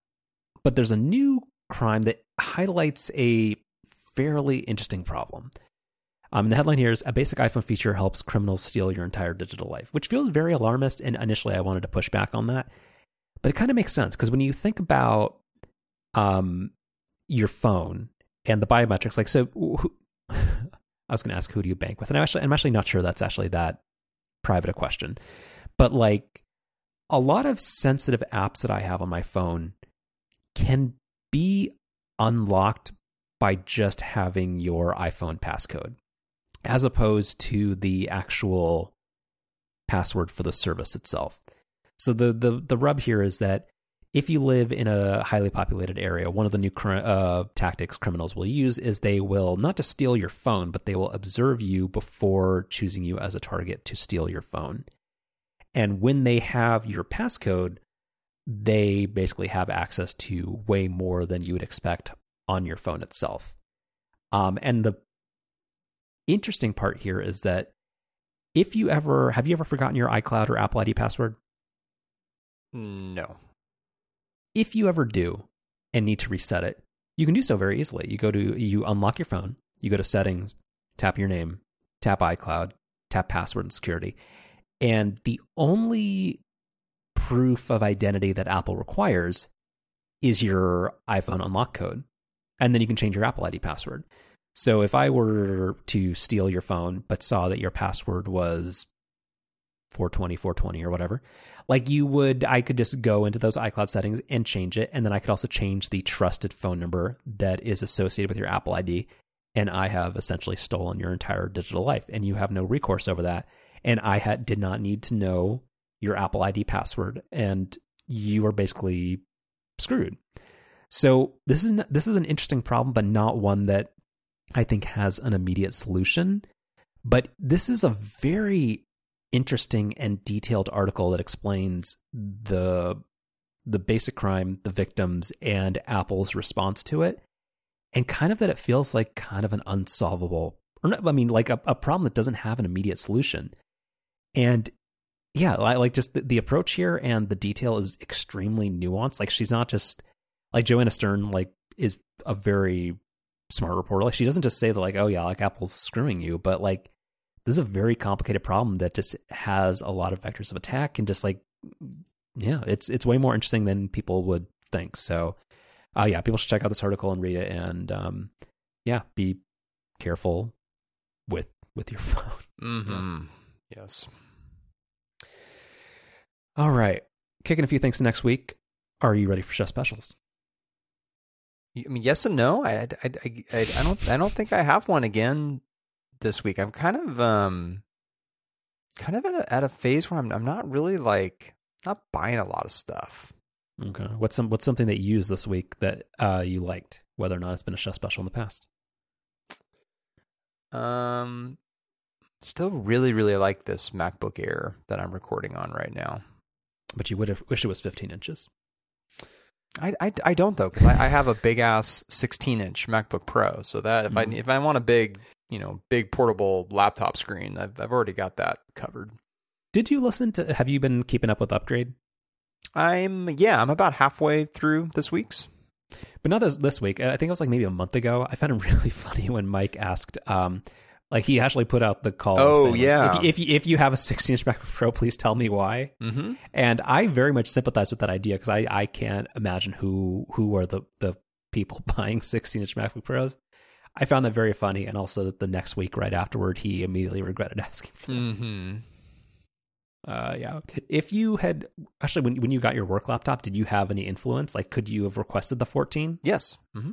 But there's a new crime that highlights a fairly interesting problem. Um, the headline here is a basic iPhone feature helps criminals steal your entire digital life, which feels very alarmist. And initially, I wanted to push back on that, but it kind of makes sense because when you think about um, your phone and the biometrics, like so, who, [LAUGHS] I was going to ask who do you bank with, and I'm actually I'm actually not sure that's actually that private a question, but like a lot of sensitive apps that I have on my phone can be unlocked by just having your iPhone passcode as opposed to the actual password for the service itself. So the the the rub here is that if you live in a highly populated area, one of the new uh, tactics criminals will use is they will not just steal your phone, but they will observe you before choosing you as a target to steal your phone. And when they have your passcode, they basically have access to way more than you would expect on your phone itself. Um, and the interesting part here is that if you ever have you ever forgotten your iCloud or Apple ID password?
No.
If you ever do and need to reset it, you can do so very easily. You go to you unlock your phone, you go to settings, tap your name, tap iCloud, tap password and security. And the only proof of identity that Apple requires is your iPhone unlock code. And then you can change your Apple ID password. So if I were to steal your phone but saw that your password was 420 420 or whatever, like you would I could just go into those iCloud settings and change it and then I could also change the trusted phone number that is associated with your Apple ID and I have essentially stolen your entire digital life and you have no recourse over that and I had did not need to know your Apple ID password and you are basically screwed. So this is this is an interesting problem but not one that I think has an immediate solution. But this is a very interesting and detailed article that explains the the basic crime, the victims, and Apple's response to it, and kind of that it feels like kind of an unsolvable, or not, I mean, like a, a problem that doesn't have an immediate solution. And yeah, I like just the, the approach here and the detail is extremely nuanced. Like she's not just like Joanna Stern, like is a very smart reporter. Like she doesn't just say that like, oh yeah, like Apple's screwing you, but like this is a very complicated problem that just has a lot of vectors of attack and just like yeah, it's it's way more interesting than people would think. So uh yeah, people should check out this article and read it and um yeah, be careful with with your [LAUGHS] phone.
Mm-hmm. Yes.
All right. Kicking a few things next week. Are you ready for chef specials?
I mean, yes and no. I, I, I, I, don't, I don't think I have one again this week. I'm kind of, um, kind of at a, at a phase where I'm, I'm not really like not buying a lot of stuff.
Okay. What's some, what's something that you used this week that uh, you liked, whether or not it's been a chef special in the past?
Um, still really, really like this MacBook Air that I'm recording on right now.
But you would have wish it was 15 inches.
I, I, I don't though because I, I have a big ass 16 inch MacBook Pro, so that if mm. I if I want a big you know big portable laptop screen, I've I've already got that covered.
Did you listen to? Have you been keeping up with Upgrade?
I'm yeah, I'm about halfway through this week's.
But not this this week. I think it was like maybe a month ago. I found it [LAUGHS] really funny when Myke asked, um, like he actually put out the call.
Oh saying, yeah.
If, if you, if you have a 16 inch MacBook Pro, please tell me why.
Mm-hmm.
And I very much sympathize with that idea because I I can't imagine who who are the the people [LAUGHS] buying 16 inch MacBook Pros. I found that very funny, and also that the next week, right afterward, he immediately regretted [LAUGHS] asking for them.
Mm-hmm.
Uh, yeah. If you had actually, when when you got your work laptop, did you have any influence? Like, could you have requested the 14?
Yes. Mm-hmm.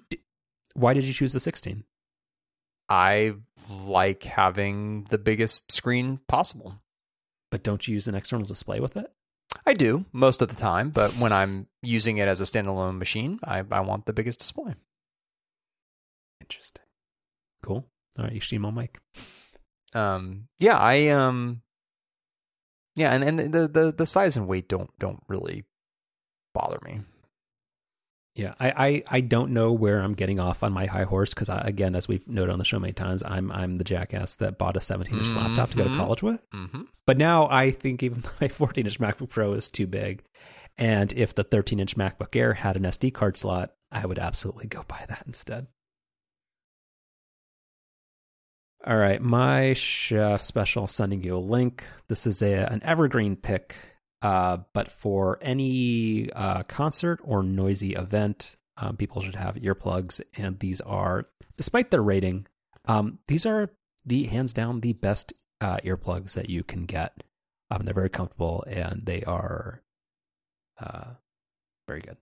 Why did you choose the 16?
I like having the biggest screen possible.
But don't you use an external display with it?
I do most of the time, but when I'm using it as a standalone machine, I, I want the biggest display.
Interesting. Cool. All right, HDMI mic.
Um, yeah, I um, yeah, and and the the the size and weight don't don't really bother me.
Yeah, I, I, I don't know where I'm getting off on my high horse because again, as we've noted on the show many times, I'm I'm the jackass that bought a 17 inch laptop to go to
Mhm.
college with.
Mm-hmm.
But now I think even [LAUGHS] my 14 inch MacBook Pro is too big, and if the 13 inch MacBook Air had an SD card slot, I would absolutely go buy that instead. All right, my sh- uh, special sending you a link. This is a an evergreen pick, uh, but for any uh, concert or noisy event, um, people should have earplugs, and these are, despite their rating, um, these are the hands down the best uh, earplugs that you can get. Um, they're very comfortable and they are uh, very good.